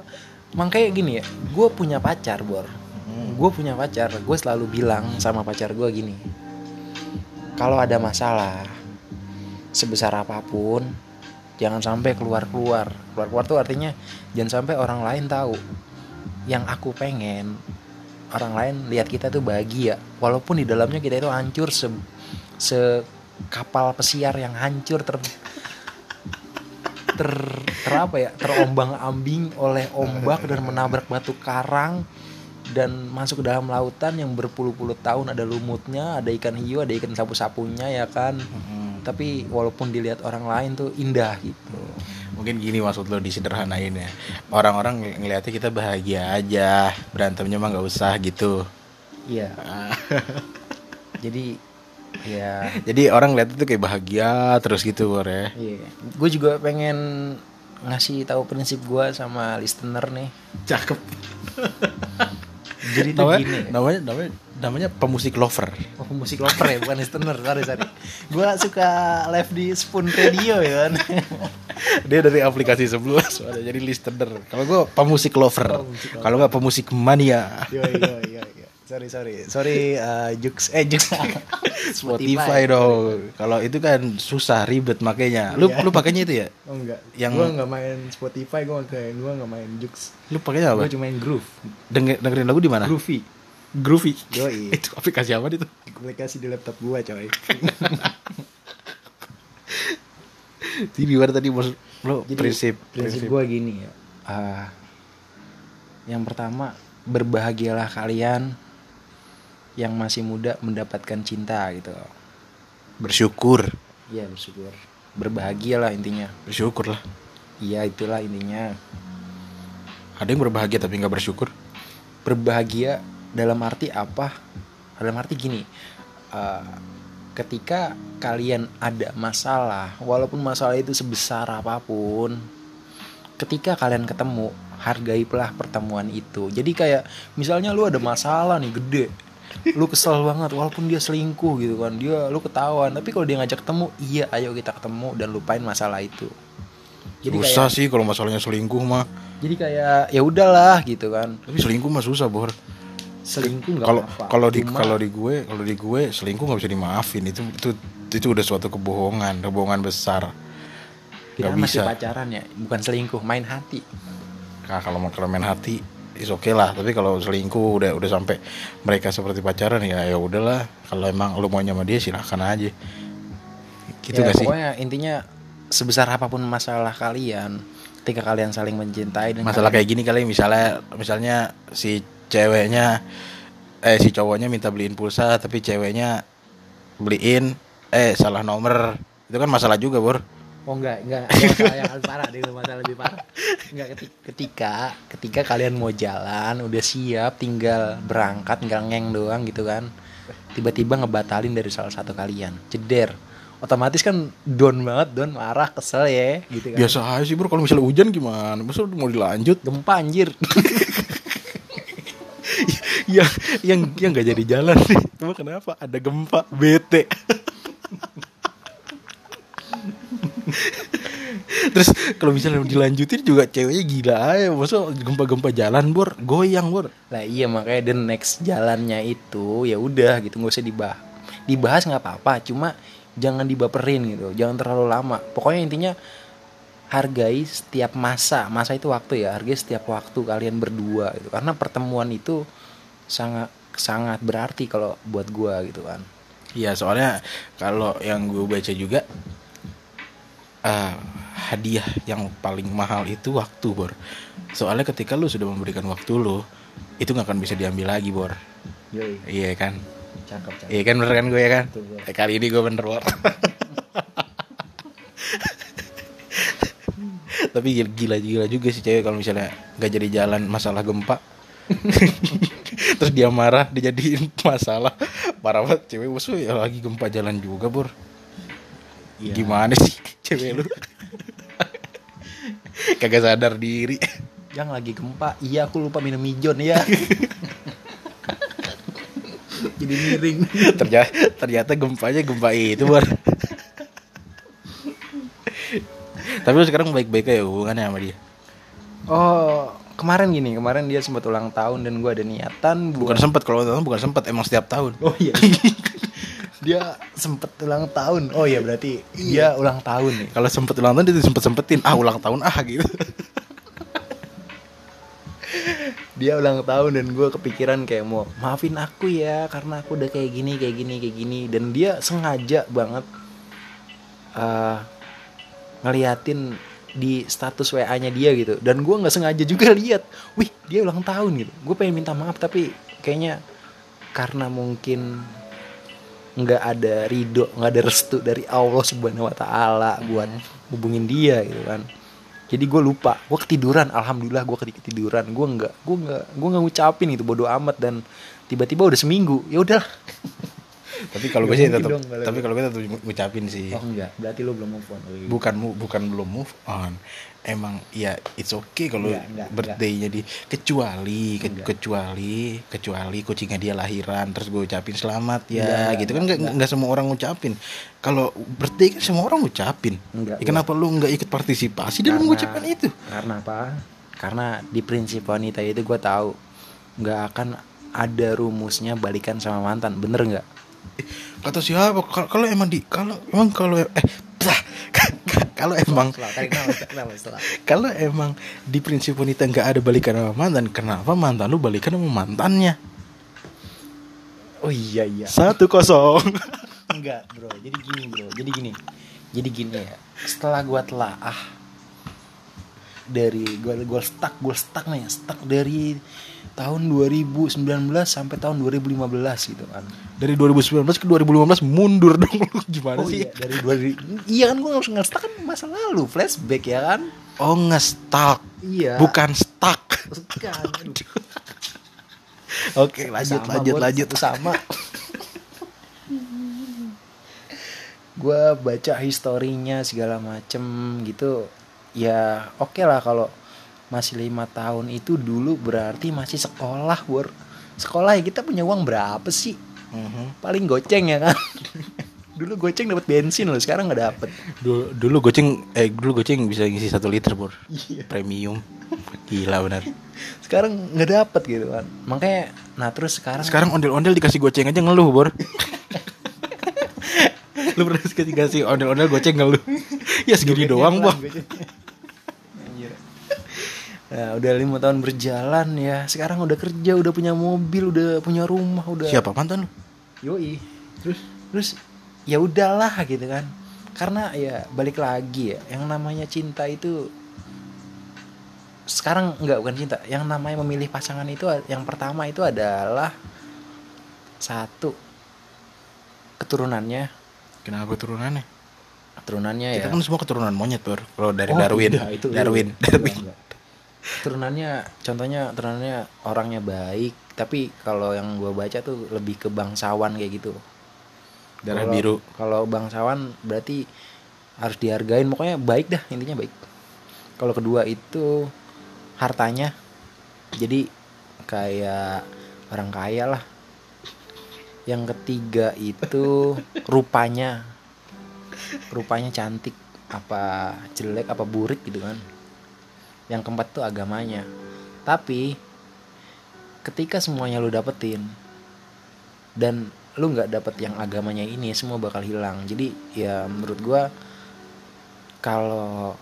S2: makanya gini ya gue punya pacar bor. Gue punya pacar gue selalu bilang sama pacar gue gini kalau ada masalah sebesar apa pun jangan sampai keluar keluar keluar keluar tuh artinya jangan sampai orang lain tahu yang aku pengen. Orang lain lihat kita tuh bahagia. Walaupun di dalamnya kita itu hancur se, se kapal pesiar yang hancur ter ter, ter apa ya? Terombang ambing oleh ombak dan menabrak batu karang dan masuk ke dalam lautan yang berpuluh-puluh tahun ada lumutnya ada ikan hiu ada ikan sapu-sapunya ya kan? Tapi walaupun dilihat orang lain tuh indah gitu.
S1: Mungkin gini maksud lo disederhanain ya. Orang-orang ng- ngeliatnya kita bahagia aja berantemnya mah nggak usah gitu.
S2: Iya. Jadi ya.
S1: Jadi orang lihat itu kayak bahagia terus gitu bor ya.
S2: Iya. Gue juga pengen ngasih tahu prinsip gue sama listener nih.
S1: Cakep
S2: jadi tuh
S1: namanya,
S2: gini. ya.
S1: namanya namanya namanya pemusik lover.
S2: Oh musik lover ya bukan listener. Sorry sorry. Gue suka live di Spoon Radio ya kan?
S1: Dia dari aplikasi sebelumnya soalnya jadi listener. Kalau gue pemusik lover.
S2: Pemusik lover.
S1: kalau nggak pemusik mania.
S2: Yo yo yo yo Sorry sorry. Sorry uh, Jux Eh Jux
S1: Spotify dong. Kalau itu kan susah ribet makanya. Lu
S2: Iya.
S1: lu pakainya itu ya?
S2: Oh enggak.
S1: Yang-
S2: Gue gak main Spotify Gue kayak Gue gak main Jux.
S1: Lu pakainya apa?
S2: Gue cuma main Groove.
S1: Denger, dengerin lagu di mana?
S2: Groovy.
S1: Groovy.
S2: Yoi.
S1: itu aplikasi apa itu?
S2: Aplikasi di laptop gue coy.
S1: Jadi gimana tadi maksud lo
S2: Jadi,
S1: prinsip
S2: Prinsip gue gini ya. Ah, Yang pertama Berbahagialah kalian Yang masih muda mendapatkan cinta gitu.
S1: Bersyukur.
S2: Iya bersyukur. Berbahagialah intinya.
S1: Bersyukur lah.
S2: Iya itulah intinya.
S1: Ada yang berbahagia tapi nggak bersyukur?
S2: Berbahagia dalam arti apa? Dalam arti gini eh, ketika kalian ada masalah walaupun masalah itu sebesar apa pun ketika kalian ketemu hargailah pertemuan itu. Jadi kayak misalnya lu ada masalah nih gede lu kesel banget walaupun dia selingkuh gitu kan. Dia lu ketahuan. Tapi kalau dia ngajak ketemu iya ayo kita ketemu dan lupain masalah itu. Jadi
S1: susah
S2: kayak
S1: sih kalau masalahnya selingkuh mah.
S2: Jadi kayak ya udahlah gitu kan.
S1: Tapi selingkuh mah susah bor.
S2: Selingkuh nggak
S1: kalau kalau di kalau di gue kalau di gue selingkuh nggak bisa dimaafin. Itu itu itu udah suatu kebohongan kebohongan besar.
S2: Kita
S1: nggak
S2: masih
S1: bisa.
S2: pacaran ya, bukan selingkuh, main hati.
S1: nah, kalau mau main hati is oke lah. Tapi kalau selingkuh udah udah sampai mereka seperti pacaran ya ya udahlah. Kalau emang lu mau sama dia silahkan aja. Gitu
S2: ya,
S1: gak sih?
S2: pokoknya intinya sebesar apa pun masalah kalian, ketika kalian saling mencintai dan
S1: masalah
S2: kalian-
S1: kayak gini kali misalnya misalnya si ceweknya eh si cowoknya minta beliin pulsa tapi ceweknya beliin eh salah nomor. Itu kan masalah juga bor
S2: Oh enggak, enggak, ada masalah yang lebih parah, ada masalah lebih parah. Enggak keti- ketika ketika kalian mau jalan, udah siap, tinggal berangkat, tinggal ngeng doang gitu kan. Tiba-tiba ngebatalin dari salah satu kalian. Ceder. otomatis kan down banget down marah kesel ya gitu kan.
S1: Biasa aja sih bro. Kalau misalnya hujan gimana? Masa mau dilanjut?
S2: Gempa anjir.
S1: Yang yang yang nggak jadi jalan sih cuma kenapa? Ada gempa. Bete terus kalau misalnya dilanjutin juga ceweknya gila aja. Masa gempa-gempa jalan bor. Goyang bor.
S2: Lah iya makanya the next jalannya itu ya udah gitu nggak usah dibahas dibahas nggak apa-apa. Cuma jangan dibaperin gitu jangan terlalu lama. Pokoknya intinya hargai setiap masa. Masa itu waktu ya hargai setiap waktu kalian berdua gitu. Karena pertemuan itu sangat sangat berarti kalau buat gua gitu kan.
S1: Iya soalnya kalau yang gue baca juga eh, hadiah yang paling mahal itu waktu bor. Soalnya ketika lu sudah memberikan waktu lu, itu nggak akan bisa diambil lagi bor.
S2: Yoi,
S1: Iya kan?
S2: cakep cakep
S1: Iya kan bener kan gue ya kan?
S2: Betul.
S1: Eh, kali ini gue bener bor. Tapi gila-gila juga sih cewek kalau misalnya nggak jadi jalan masalah gempa. Terus dia marah dijadiin masalah Parah banget cewek musuh ya lagi gempa jalan juga bor
S2: Iya.
S1: Gimana sih cewek lu. Kagak sadar diri.
S2: Yang lagi gempa. Iya aku lupa minum mijon ya jadi miring.
S1: Ternyata, ternyata gempanya gempa itu bor. Tapi lu sekarang baik-baik aja hubungannya sama dia?
S2: Oh kemarin gini kemarin dia sempat ulang tahun dan gua ada niatan
S1: Bukan
S2: buat
S1: sempet kalau ulang tahun bukan sempet emang setiap tahun.
S2: Oh iya dia sempet ulang tahun. Oh iya berarti dia ulang tahun nih.
S1: Kalau sempet ulang tahun dia sempet sempetin. Ah ulang tahun ah gitu.
S2: Dia ulang tahun dan gue kepikiran kayak mau maafin aku ya karena aku udah kayak gini kayak gini kayak gini. Dan dia sengaja banget eh ngeliatin di status wa nya dia gitu. Dan gue nggak sengaja juga lihat wih dia ulang tahun gitu. Gue pengen minta maaf tapi kayaknya karena mungkin nggak ada ridho nggak ada restu dari Allah subhanahu wa taala buat hubungin dia gitu kan. Jadi gue lupa gue ketiduran alhamdulillah gue ketiduran. Gue nggak gue nggak gue nggak ngucapin itu bodoh amat. Dan tiba-tiba udah seminggu ya udah
S1: Tapi kalau gue sih tetap Tapi kalau gue tetap ngucapin sih.
S2: Oh enggak. Berarti lo belum move on
S1: bukan bukan belum move on emang ya it's okay kalau
S2: enggak,
S1: birthday-nya di kecuali ke- kecuali kecuali kucingnya dia lahiran terus gue ucapin selamat ya
S2: Enggak,
S1: gitu kan.
S2: enggak,
S1: nggak nggak semua orang ngucapin. Kalau birthday kan semua orang ngucapin.
S2: Enggak,
S1: Ya, kenapa lu nggak ikut partisipasi dalam
S2: Karena-
S1: mengucapkan itu?
S2: karena apa? Karena di prinsip wanita itu gue tahu nggak akan ada rumusnya balikan sama mantan bener nggak?
S1: Kata siapa? Kal- kalau emang di kalau emang kalau eh kalau emang kalau emang di prinsip wanita nggak ada balikan sama mantan kenapa mantan lu balikan sama mantannya?
S2: Oh iya iya.
S1: Satu kosong.
S2: Enggak bro. Jadi gini bro. Jadi gini. Jadi gini ya. Setelah gue telaah dari gue gue stuck gue stuck nih stuck dari tahun 2019 sampai tahun 2015 gitu kan.
S1: Dari 2019 ke 2015 mundur dong. Lu gimana
S2: oh
S1: sih?
S2: iya dari 2000 iya kan gue harus nge-stuck kan masa lalu flashback ya kan?
S1: Oh nge-stuck.
S2: Iya.
S1: Bukan stuck.
S2: Bukan. Aduh.
S1: oke lanjut
S2: Sama,
S1: lanjut
S2: Bos.
S1: lanjut.
S2: Sama. Gue baca historinya segala macem gitu. Ya oke lah kalau masih lima tahun itu dulu berarti masih sekolah bor sekolah ya kita punya uang berapa sih?
S1: Mhm.
S2: paling goceng ya kan? Dulu goceng dapat bensin loh sekarang nggak dapet.
S1: Dulu, dulu goceng eh dulu goceng bisa ngisi satu liter bor
S2: Iya.
S1: premium. Gila benar
S2: sekarang nggak dapet gitu kan. Makanya nah terus sekarang
S1: sekarang ondel-ondel dikasih goceng aja ngeluh bor lu pernah dikasih kasih ondel-ondel goceng ngeluh? Ya segini doang
S2: Anjir. Nah, udah lima tahun berjalan ya. Sekarang udah kerja, udah punya mobil, udah punya rumah, udah.
S1: siapa mantan lu
S2: Yoi. Terus, terus ya udahlah gitu kan. Karena ya balik lagi ya, yang namanya cinta itu sekarang nggak bukan cinta. Yang namanya memilih pasangan itu yang pertama itu adalah satu keturunannya,
S1: kenapa turunannya
S2: keturunannya
S1: kita
S2: ya.
S1: kan semua keturunan monyet bor kalau dari
S2: Oh,
S1: Darwin
S2: tidak, itu
S1: Darwin Darwin
S2: enggak. Turunannya contohnya turunannya orangnya baik, tapi kalau yang gue baca tuh lebih ke bangsawan kayak gitu.
S1: darah
S2: Kalau-
S1: biru.
S2: kalau bangsawan berarti harus dihargain pokoknya baik dah intinya baik. Kalau kedua itu hartanya. Jadi kayak orang kaya lah. Yang ketiga itu rupanya. Rupanya cantik apa jelek apa burik gitu kan yang keempat tuh agamanya tapi ketika semuanya lu dapetin dan lu nggak dapet yang agamanya ini semua bakal hilang jadi ya menurut gua kalau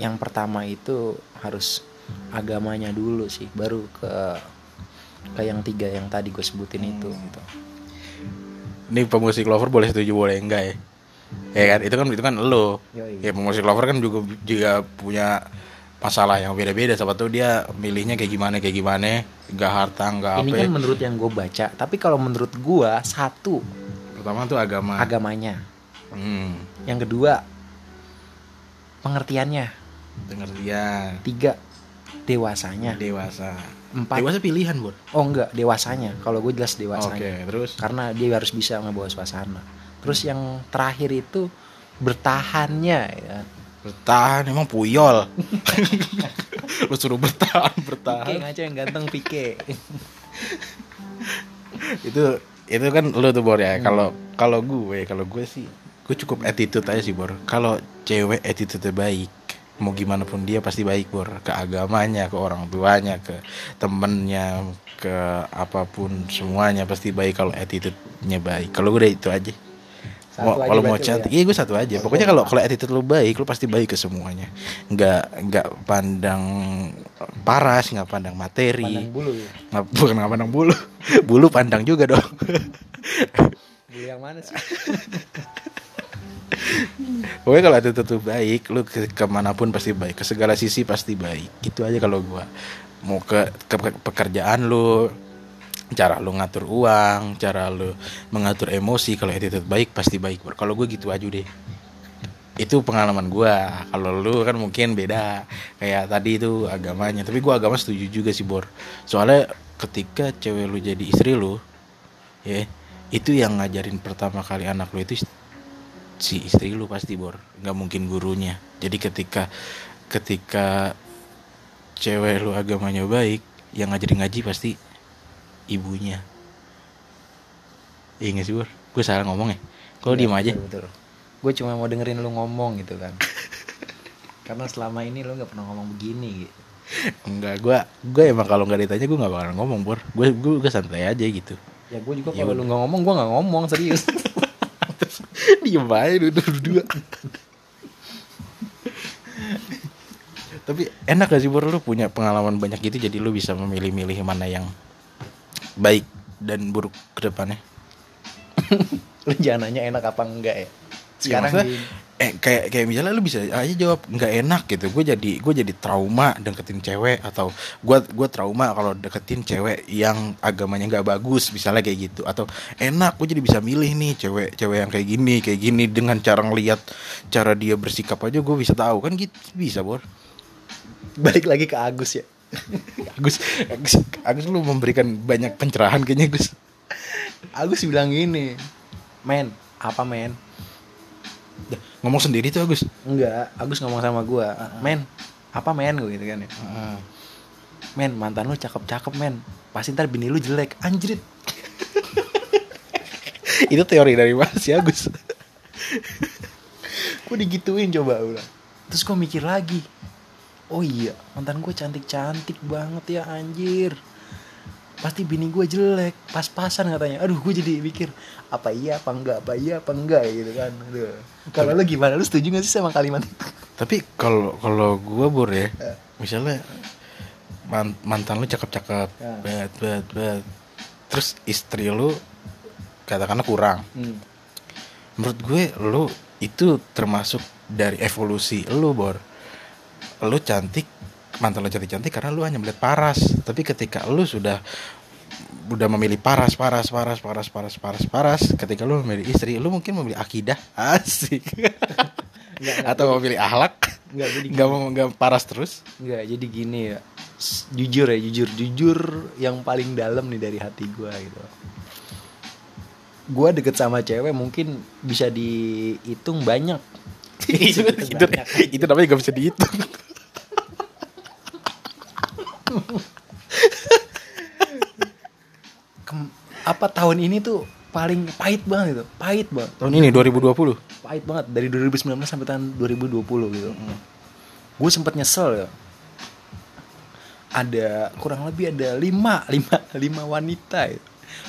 S2: yang pertama itu harus agamanya dulu sih baru ke ke yang tiga yang tadi gue sebutin itu gitu.
S1: ini pemusik lover boleh setuju boleh enggak ya ya kan itu kan itu kan lo
S2: Yoi.
S1: ya pemusik lover kan juga juga punya masalah yang beda-beda. Siapa tuh dia milihnya kayak gimana kayak gimana. Nggak harta
S2: ini
S1: apa
S2: kan menurut yang gue baca. Tapi kalau menurut gua satu.
S1: Pertama tuh agama.
S2: Agamanya.
S1: Hmm,
S2: yang kedua pengertiannya.
S1: Pengertian.
S2: Tiga dewasanya.
S1: Dewasa.
S2: Empat.
S1: Dewasa pilihan bor
S2: oh enggak dewasanya. Kalau gue jelas
S1: oke
S2: dewasanya
S1: terus?
S2: Karena dia harus bisa ngebawa suasana. Terus yang terakhir itu bertahannya ya.
S1: Bertahan emang puyol. Lu suruh bertahan
S2: Pike
S1: bertahan
S2: ngaco yang ganteng Pike
S1: itu itu kan lu tuh bor ya.
S2: Hmm.
S1: kalau kalau gue kalau gue sih gue cukup attitude aja sih bor. Kalau cewek attitude baik mau gimana pun dia pasti baik bor. Ke agamanya ke orang tuanya ke temennya ke apa pun semuanya pasti baik kalau attitude-nya baik. Kalau gue udah itu aja
S2: Satu
S1: Mau- kalau mau
S2: lu
S1: cantik
S2: ya?
S1: iya gue satu aja. Pokoknya kalau kalau attitude lu baik lu pasti baik ke semuanya. Nggak nggak pandang paras nggak pandang materi.
S2: Pandang bulu ya?
S1: Nggak bukan nggak pandang bulu. Bulu pandang juga dong.
S2: Bulu yang mana sih?
S1: Pokoknya kalau attitude tuh baik, lu ke ke mana pun pasti baik, ke segala sisi pasti baik. Gitu aja kalau gua. Mau ke, ke pe- pekerjaan lu, cara lu ngatur uang, cara lu mengatur emosi, kalau attitude baik pasti baik. Kalau gue gitu aja deh. Itu pengalaman gua. Kalau lu kan mungkin beda. Kayak tadi itu agamanya, tapi gua agama setuju juga sih, Bor. Soalnya ketika cewek lu jadi istri lu, ya, itu yang ngajarin pertama kali anak lu itu si istri lu pasti bor nggak mungkin gurunya jadi ketika ketika cewek lu agamanya baik yang ngajarin ngaji pasti ibunya. Iya nggak sih bor gue salah ngomong ya? Kalau diem aja?
S2: betul, gue cuma mau dengerin lu ngomong gitu kan. Karena selama ini lu nggak pernah ngomong begini gitu.
S1: Enggak gue gue emang kalau nggak ditanya gue nggak bakal ngomong bor gue gue gue santai aja gitu.
S2: Ya gue juga
S1: Ya
S2: kalau lu nggak ngomong gue nggak ngomong serius.
S1: Diem aja duduk berdua tapi enak gak sih bor lu punya pengalaman banyak gitu jadi lu bisa memilih-milih mana yang baik dan buruk ke depannya?
S2: Lu jangan nanya enak apa enggak ya? Sekarang
S1: maksudnya,
S2: di-
S1: eh kayak kayak misalnya lu bisa aja jawab nggak enak gitu. Gue jadi gue jadi trauma deketin cewek atau gue gue trauma kalau deketin cewek yang agamanya nggak bagus misalnya kayak gitu. Atau enak gue jadi bisa milih nih cewek cewek yang kayak gini kayak gini dengan cara ngelihat cara dia bersikap aja gue bisa tahu. Kan gitu bisa bor.
S2: Balik lagi ke Agus ya
S1: Agus Agus Agus lu memberikan banyak pencerahan kayaknya Gus
S2: Agus bilang gini men apa men?
S1: Ngomong sendiri tuh Agus.
S2: Enggak Agus ngomong sama gua men apa men? Gue gitu kan ya. Men mantan lu cakep-cakep men. Pasti ntar bini lu jelek. Anjrit.
S1: Itu teori dari mana sih Agus?
S2: Gue digituin coba ulang terus gue mikir lagi oh iya mantan gue cantik-cantik banget ya anjir pasti bini gue jelek pas-pasan katanya aduh gue jadi mikir apa iya apa enggak apa iya apa enggak gitu kan kalau lu gimana lu setuju gak sih sama kalimat itu
S1: Tapi kalau kalau gue bor ya,
S2: Eh.
S1: misalnya man- mantan lu cakep-cakep,
S2: Ya.
S1: bet bet bet, terus istri lu katakanlah kurang.
S2: hmm.
S1: Menurut gue lu itu termasuk dari evolusi lu bor. Lu cantik, mantan lu cantik-cantik karena lu hanya melihat paras. Tapi ketika lu sudah udah memilih paras, paras, paras, paras, paras, paras, paras. Ketika lu memilih istri, lu mungkin memilih akidah, asik.
S2: Enggak,
S1: Atau memilih ahlak,
S2: enggak jadi
S1: nggak mau nggak paras terus.
S2: Enggak, jadi gini ya. Jujur ya, jujur, jujur yang paling dalam nih dari hati gua gitu. gue deket sama cewek mungkin bisa dihitung banyak
S1: itu, itu, itu namanya gak bisa dihitung
S2: Kem- apa tahun ini tuh paling pahit banget gitu pahit banget.
S1: Tahun ini 2020
S2: pahit banget dari 2019 sampai tahun 2020 gitu. Gue sempet nyesel ya. Ada kurang lebih ada lima lima lima wanita ya.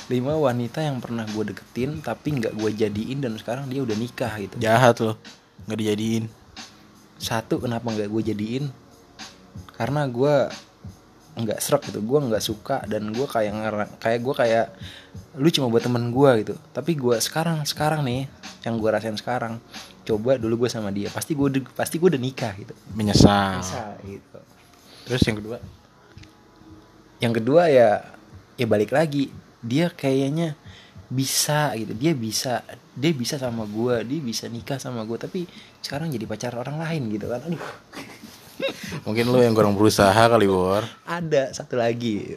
S2: lima wanita yang pernah gue deketin tapi nggak gue jadiin dan sekarang dia udah nikah gitu.
S1: Jahat loh. Nggak dijadiin.
S2: Satu kenapa nggak gue jadiin? Karena gue nggak serak gitu. Gue nggak suka dan gue kayak kayak gue kayak lu cuma buat temen gue gitu. Tapi gue sekarang sekarang nih yang gue rasain sekarang coba dulu gue sama dia pasti gue pasti gue udah nikah gitu.
S1: Menyesal.
S2: Bisa gitu.
S1: Terus yang kedua?
S2: Yang kedua ya ya balik lagi dia kayaknya bisa gitu. Dia bisa dia bisa sama gue dia bisa nikah sama gue tapi sekarang jadi pacar orang lain gitu kan. Aduh
S1: mungkin lu yang kurang berusaha kali bor.
S2: Ada satu lagi.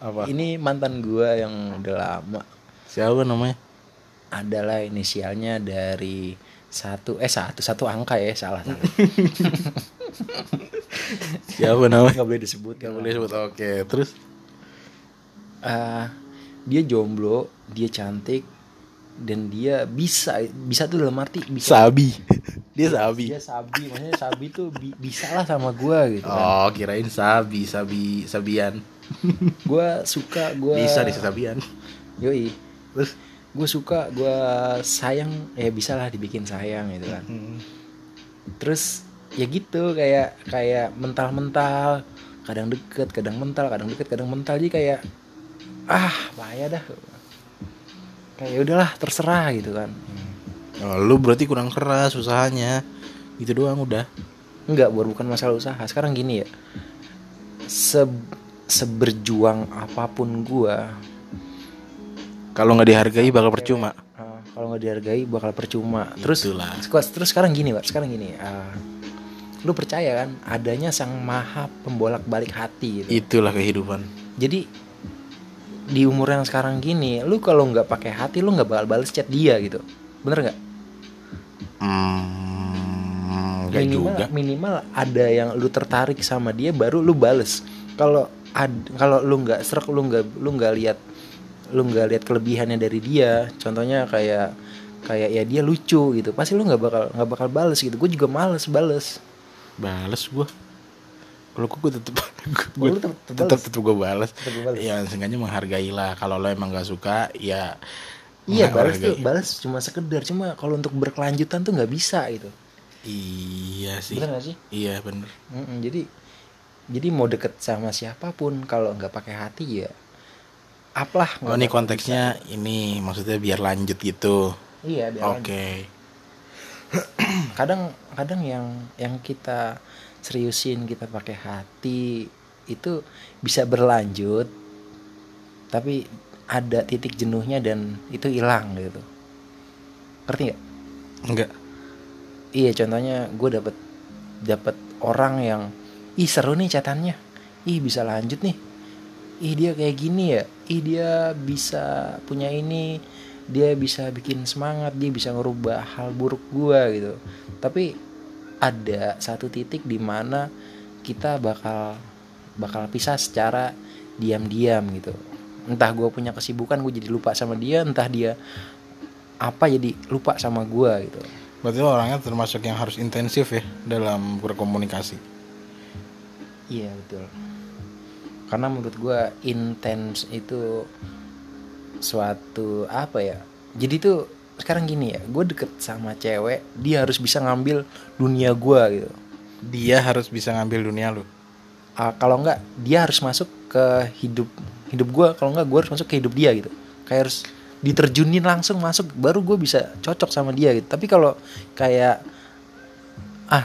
S1: Apa?
S2: Ini mantan gue yang udah lama.
S1: Siapa namanya?
S2: Adalah inisialnya dari satu eh satu satu angka ya salah. Salah
S1: siapa namanya?
S2: Nggak boleh disebut.
S1: Gak boleh sebut oke. Terus?
S2: Ah, dia jomblo dia cantik dan dia bisa bisa tuh dalam arti bisa.
S1: Sabi dia sabi.
S2: Dia sabi maksudnya sabi tuh bi- bisa lah sama gue gitu kan.
S1: Oh kirain sabi sabi sabian.
S2: Gue suka gue
S1: bisa di sabian.
S2: Yoi.
S1: Terus?
S2: Gue suka gue sayang ya bisa lah dibikin sayang gitu kan. Terus ya gitu kayak kayak mental-mental. Kadang deket kadang mental kadang deket kadang mental. Jadi kayak ah bahaya dah. Kayak "Ya udahlah terserah gitu kan
S1: oh, lu berarti kurang keras usahanya. Itu doang udah.
S2: Enggak buat bukan masalah usaha. Sekarang gini ya. Se seberjuang apa pun gua
S1: kalau nggak dihargai bakal percuma.
S2: Uh, kalau nggak dihargai bakal percuma. Terus
S1: Itulah.
S2: terus terus sekarang gini pak sekarang gini uh, lu percaya kan adanya sang maha pembolak balik hati gitu.
S1: Itulah kehidupan.
S2: Jadi di umur yang sekarang gini lu kalau nggak pakai hati lu nggak bakal balas chat dia gitu. Bener nggak
S1: hmm, nggak
S2: minimal
S1: juga.
S2: minimal ada yang lu tertarik sama dia baru lu bales. Kalau kalau lu nggak serak lu nggak lu nggak lihat lu nggak lihat kelebihannya dari dia. Contohnya kayak kayak ya dia lucu gitu. Pasti lu nggak bakal nggak bakal bales gitu. Gue juga males bales.
S1: Bales gua? Kalau gue tetep
S2: Oh,
S1: gue
S2: lu tetep- tetep
S1: gue balas ya seenggaknya menghargai lah kalau lo emang gak suka ya
S2: iya balas tuh balas cuma sekedar cuma kalau untuk berkelanjutan tuh nggak bisa gitu.
S1: Iya sih.
S2: Bener gak sih?
S1: Iya bener.
S2: Mm-mm, jadi jadi mau deket sama siapa pun kalau nggak pakai hati ya apalah
S1: oh ini konteksnya ini maksudnya biar lanjut gitu.
S2: Bisa. iya biar
S1: oke.
S2: Lanjut. kadang kadang yang yang kita seriusin kita pakai hati itu bisa berlanjut tapi ada titik jenuhnya dan itu hilang gitu. Ngerti nggak?
S1: Enggak.
S2: Iya contohnya gue dapet dapet orang yang ih seru nih catatannya ih bisa lanjut nih. Ih dia kayak gini ya. Ih dia bisa punya ini. Dia bisa bikin semangat. Dia bisa ngerubah hal buruk gua gitu. Tapi ada satu titik di mana kita bakal bakal pisah secara diam-diam gitu entah gue punya kesibukan gue jadi lupa sama dia entah dia apa jadi lupa sama gua gitu
S1: berarti lo orangnya termasuk yang harus intensif ya dalam berkomunikasi
S2: Iya betul. Karena menurut gua intens itu suatu apa ya? Jadi tuh sekarang gini ya, gue deket sama cewek, dia harus bisa ngambil dunia gua gitu.
S1: dia harus bisa ngambil dunia lu
S2: Ah, kalau enggak, dia harus masuk ke hidup hidup gua. Kalau enggak, gue harus masuk ke hidup dia gitu. Kayak harus diterjunin langsung masuk, baru gue bisa cocok sama dia gitu. Tapi kalau kayak ah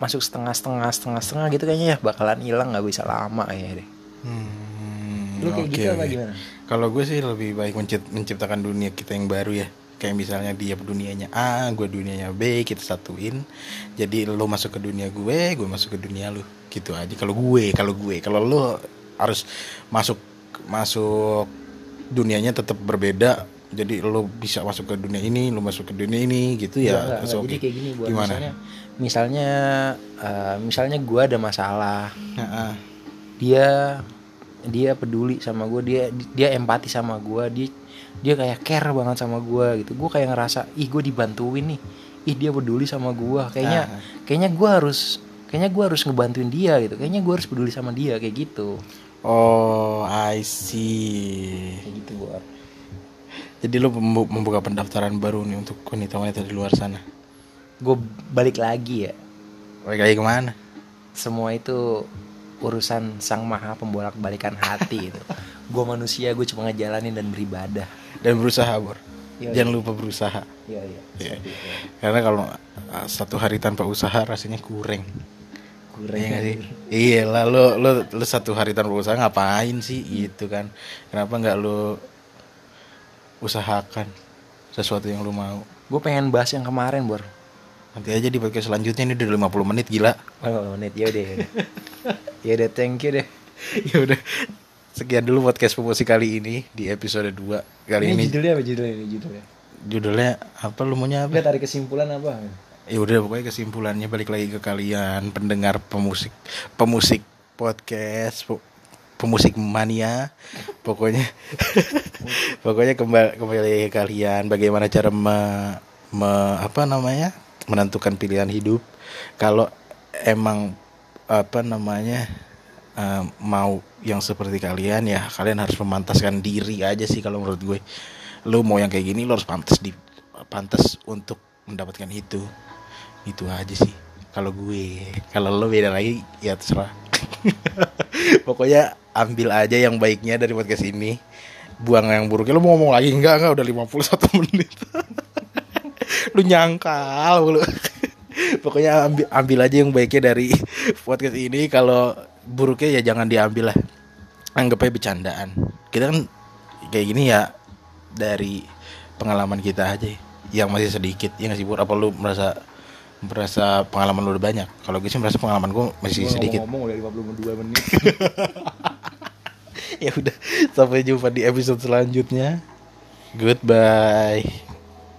S2: masuk setengah-setengah setengah-setengah gitu kayaknya ya bakalan hilang nggak bisa lama ya deh.
S1: Hmm,
S2: Lu kayak
S1: oke,
S2: gitu apa gimana?
S1: Kalau gue sih lebih baik mencipt- menciptakan dunia kita yang baru ya. Kayak misalnya dia dunianya A, gue dunianya B, kita satuin. Jadi lo masuk ke dunia gue, gue masuk ke dunia lu. Gitu aja. Kalau gue, kalau gue, kalau lo harus masuk masuk dunianya tetap berbeda, jadi lo bisa masuk ke dunia ini lo masuk ke dunia ini gitu ya.
S2: Enggak, enggak,
S1: okay.
S2: jadi kayak gini buat
S1: gimana?
S2: misalnya misalnya eh, misalnya gue ada masalah.
S1: Heeh.
S2: dia dia peduli sama gue dia dia empati sama gue dia dia kayak care banget sama gue gitu. Gue kayak ngerasa ih gue dibantuin nih. Ih dia peduli sama gue kayaknya
S1: Ah.
S2: kayaknya gue harus kayaknya gue harus ngebantuin dia gitu. Kayaknya gue harus peduli sama dia kayak gitu
S1: oh I see.
S2: Gitu gue
S1: jadi lo membu- membuka pendaftaran baru nih untuk wanita-wanita di luar sana?
S2: Gue balik lagi ya.
S1: Balik lagi ke mana?
S2: Semua itu urusan sang maha pembolak balikan hati itu gue manusia gue cuma ngejalanin dan beribadah.
S1: Dan berusaha bor.
S2: Iya,
S1: jangan lupa berusaha.
S2: Iya iya. Itu.
S1: karena kalau uh, satu hari tanpa usaha rasanya kurang
S2: Kurang
S1: Iya sih? Iya lah lo, lo lo satu hari tanpa usaha ngapain sih gitu kan? Kenapa nggak lo usahakan sesuatu yang lo mau?
S2: gue pengen bahas yang kemarin bor
S1: Nanti aja di podcast selanjutnya ini udah 50 menit gila.
S2: Oh, menit ya udah. ya udah thank you deh.
S1: ya udah. Sekian dulu podcast promosi kali ini di episode 2. Kali ini,
S2: judulnya apa judulnya ini judulnya?
S1: judulnya apa lu maunya apa?
S2: tarik kesimpulan apa?
S1: Ya udah pokoknya kesimpulannya balik lagi ke kalian pendengar pemusik pemusik podcast pe- pemusik mania. Pokoknya pokoknya kembali kembali ke kalian bagaimana cara me, me- apa namanya menentukan pilihan hidup. Kalau emang apa namanya eh, mau yang seperti kalian ya kalian harus memantaskan diri aja sih kalau menurut gue. Lu mau yang kayak gini lu harus pantas di pantas untuk mendapatkan itu itu aja sih. Kalau gue kalau lo beda lagi ya terserah. Pokoknya ambil aja yang baiknya dari podcast ini. Buang yang buruknya. Lo mau ngomong lagi enggak enggak udah 51 menit. Lu nyangkal lu pokoknya ambil ambil aja yang baiknya dari podcast ini. Kalau buruknya ya jangan diambil lah. Anggap aja bercandaan. Kita kan kayak gini ya dari pengalaman kita aja. Yang masih sedikit ya nggak sih apa lu merasa merasa pengalaman lu udah banyak. Kalau gue sih merasa pengalaman gue masih sedikit.
S2: Ngomong udah 52 menit.
S1: ya udah sampai jumpa di episode selanjutnya. Goodbye